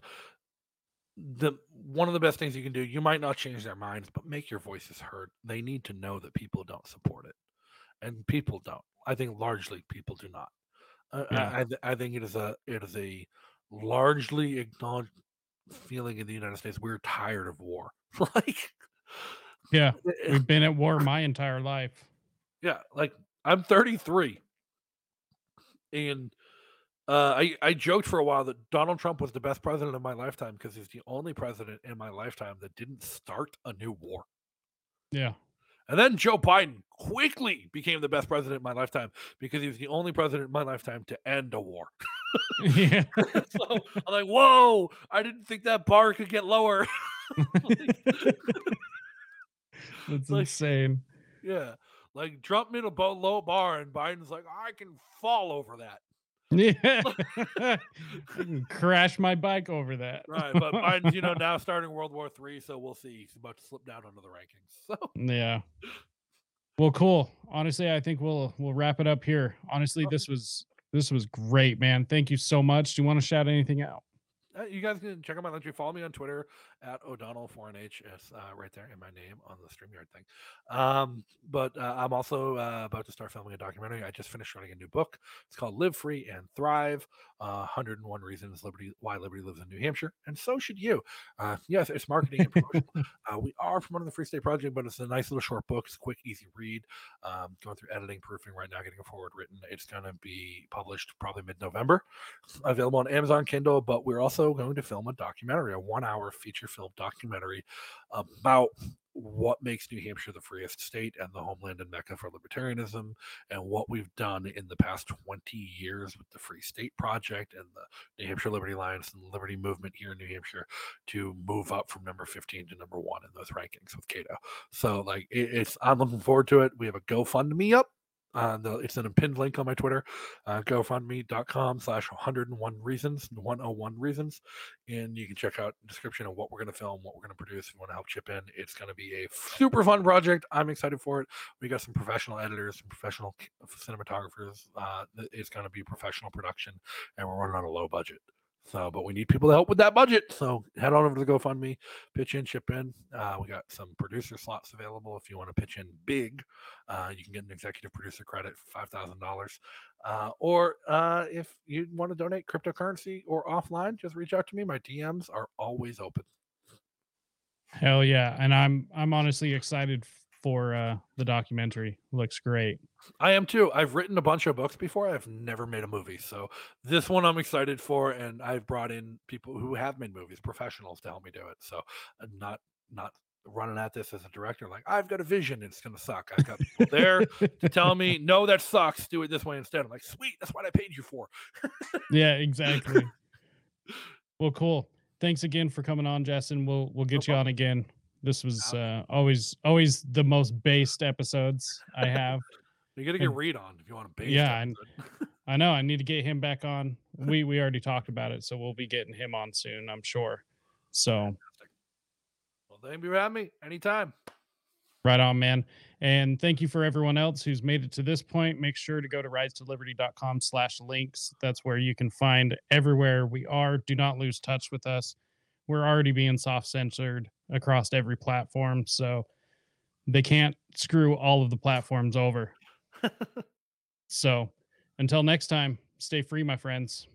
the one of the best things you can do you might not change their minds but make your voices heard they need to know that people don't support it and people don't i think largely people do not uh, Yeah. I, I, th- I think it is a it is a largely acknowledged feeling in the united states we're tired of war like Yeah. eh, We've been at war my entire life. yeah like i'm 33 and uh, I, I joked for a while that Donald Trump was the best president of my lifetime because he's the only president in my lifetime that didn't start a new war. Yeah. And then Joe Biden quickly became the best president in my lifetime because he was the only president in my lifetime to end a war. yeah. so I'm like, whoa, I didn't think that bar could get lower. That's Like- insane. yeah. Like Trump made a low bar and Biden's like, I can fall over that. Yeah. Crash my bike over that. Right. But Biden's, you know, now starting World War Three, so we'll see. He's about to slip down under the rankings. So Yeah. Well, cool. Honestly, I think we'll we'll wrap it up here. Honestly, this was this was great, man. Thank you so much. Do you want to shout anything out? Uh, you guys can check out my tree. Follow me on Twitter at O'Donnell 4NH. It's uh, right there in my name on the StreamYard thing. Um, but uh, I'm also uh, about to start filming a documentary. I just finished writing a new book. It's called Live Free and Thrive uh, 101 Reasons Liberty Why Liberty Lives in New Hampshire. And so should you. Uh, yes, it's marketing and promotion. uh, we are from promoting the Free State Project, but it's a nice little short book. It's a quick, easy read. Um, going through editing, proofing right now, getting it forward written. It's going to be published probably mid November available on Amazon Kindle, but we're also going to film a documentary, a one hour feature film documentary about what makes New Hampshire the freest state and the homeland and mecca for libertarianism, and what we've done in the past 20 years with the Free State Project and the New Hampshire Liberty Alliance and the Liberty Movement here in New Hampshire to move up from number 15 to number one in those rankings with Cato. So, like, it, it's I'm looking forward to it. We have a GoFundMe up. Uh, the, it's an pinned link on my Twitter, uh, gofundme.com slash 101 reasons, 101 reasons. And you can check out description of what we're going to film, what we're going to produce. If you want to help chip in, it's going to be a super fun project. I'm excited for it. We got some professional editors, some professional cinematographers. Uh, it's going to be professional production, and we're running on a low budget. So, but we need people to help with that budget. So head on over to the GoFundMe, pitch in, chip in. Uh, we got some producer slots available. If you want to pitch in big, uh, you can get an executive producer credit for five thousand uh, dollars. Or uh, if you want to donate cryptocurrency or offline, just reach out to me. My DMs are always open. Hell yeah! And I'm I'm honestly excited for uh, the documentary. Looks great. I am too. I've written a bunch of books before. I've never made a movie. So this one I'm excited for. And I've brought in people who have made movies, professionals to help me do it. So I'm not, not running at this as a director, like I've got a vision. It's going to suck. I've got people there to tell me, no, that sucks. Do it this way instead. I'm like, sweet. That's what I paid you for. yeah, exactly. well, cool. Thanks again for coming on, Justin. We'll, we'll get no you on again. This was uh, always always the most based episodes I have. You got to get Reed on if you want to base. Yeah, and I know. I need to get him back on. We we already talked about it, so we'll be getting him on soon. I'm sure. So. Well, thank you for having me. Anytime. Right on, man. And thank you for everyone else who's made it to this point. Make sure to go to risetoliberty.com slash links. That's where you can find everywhere we are. Do not lose touch with us. We're already being soft censored across every platform. So they can't screw all of the platforms over. so until next time, stay free, my friends.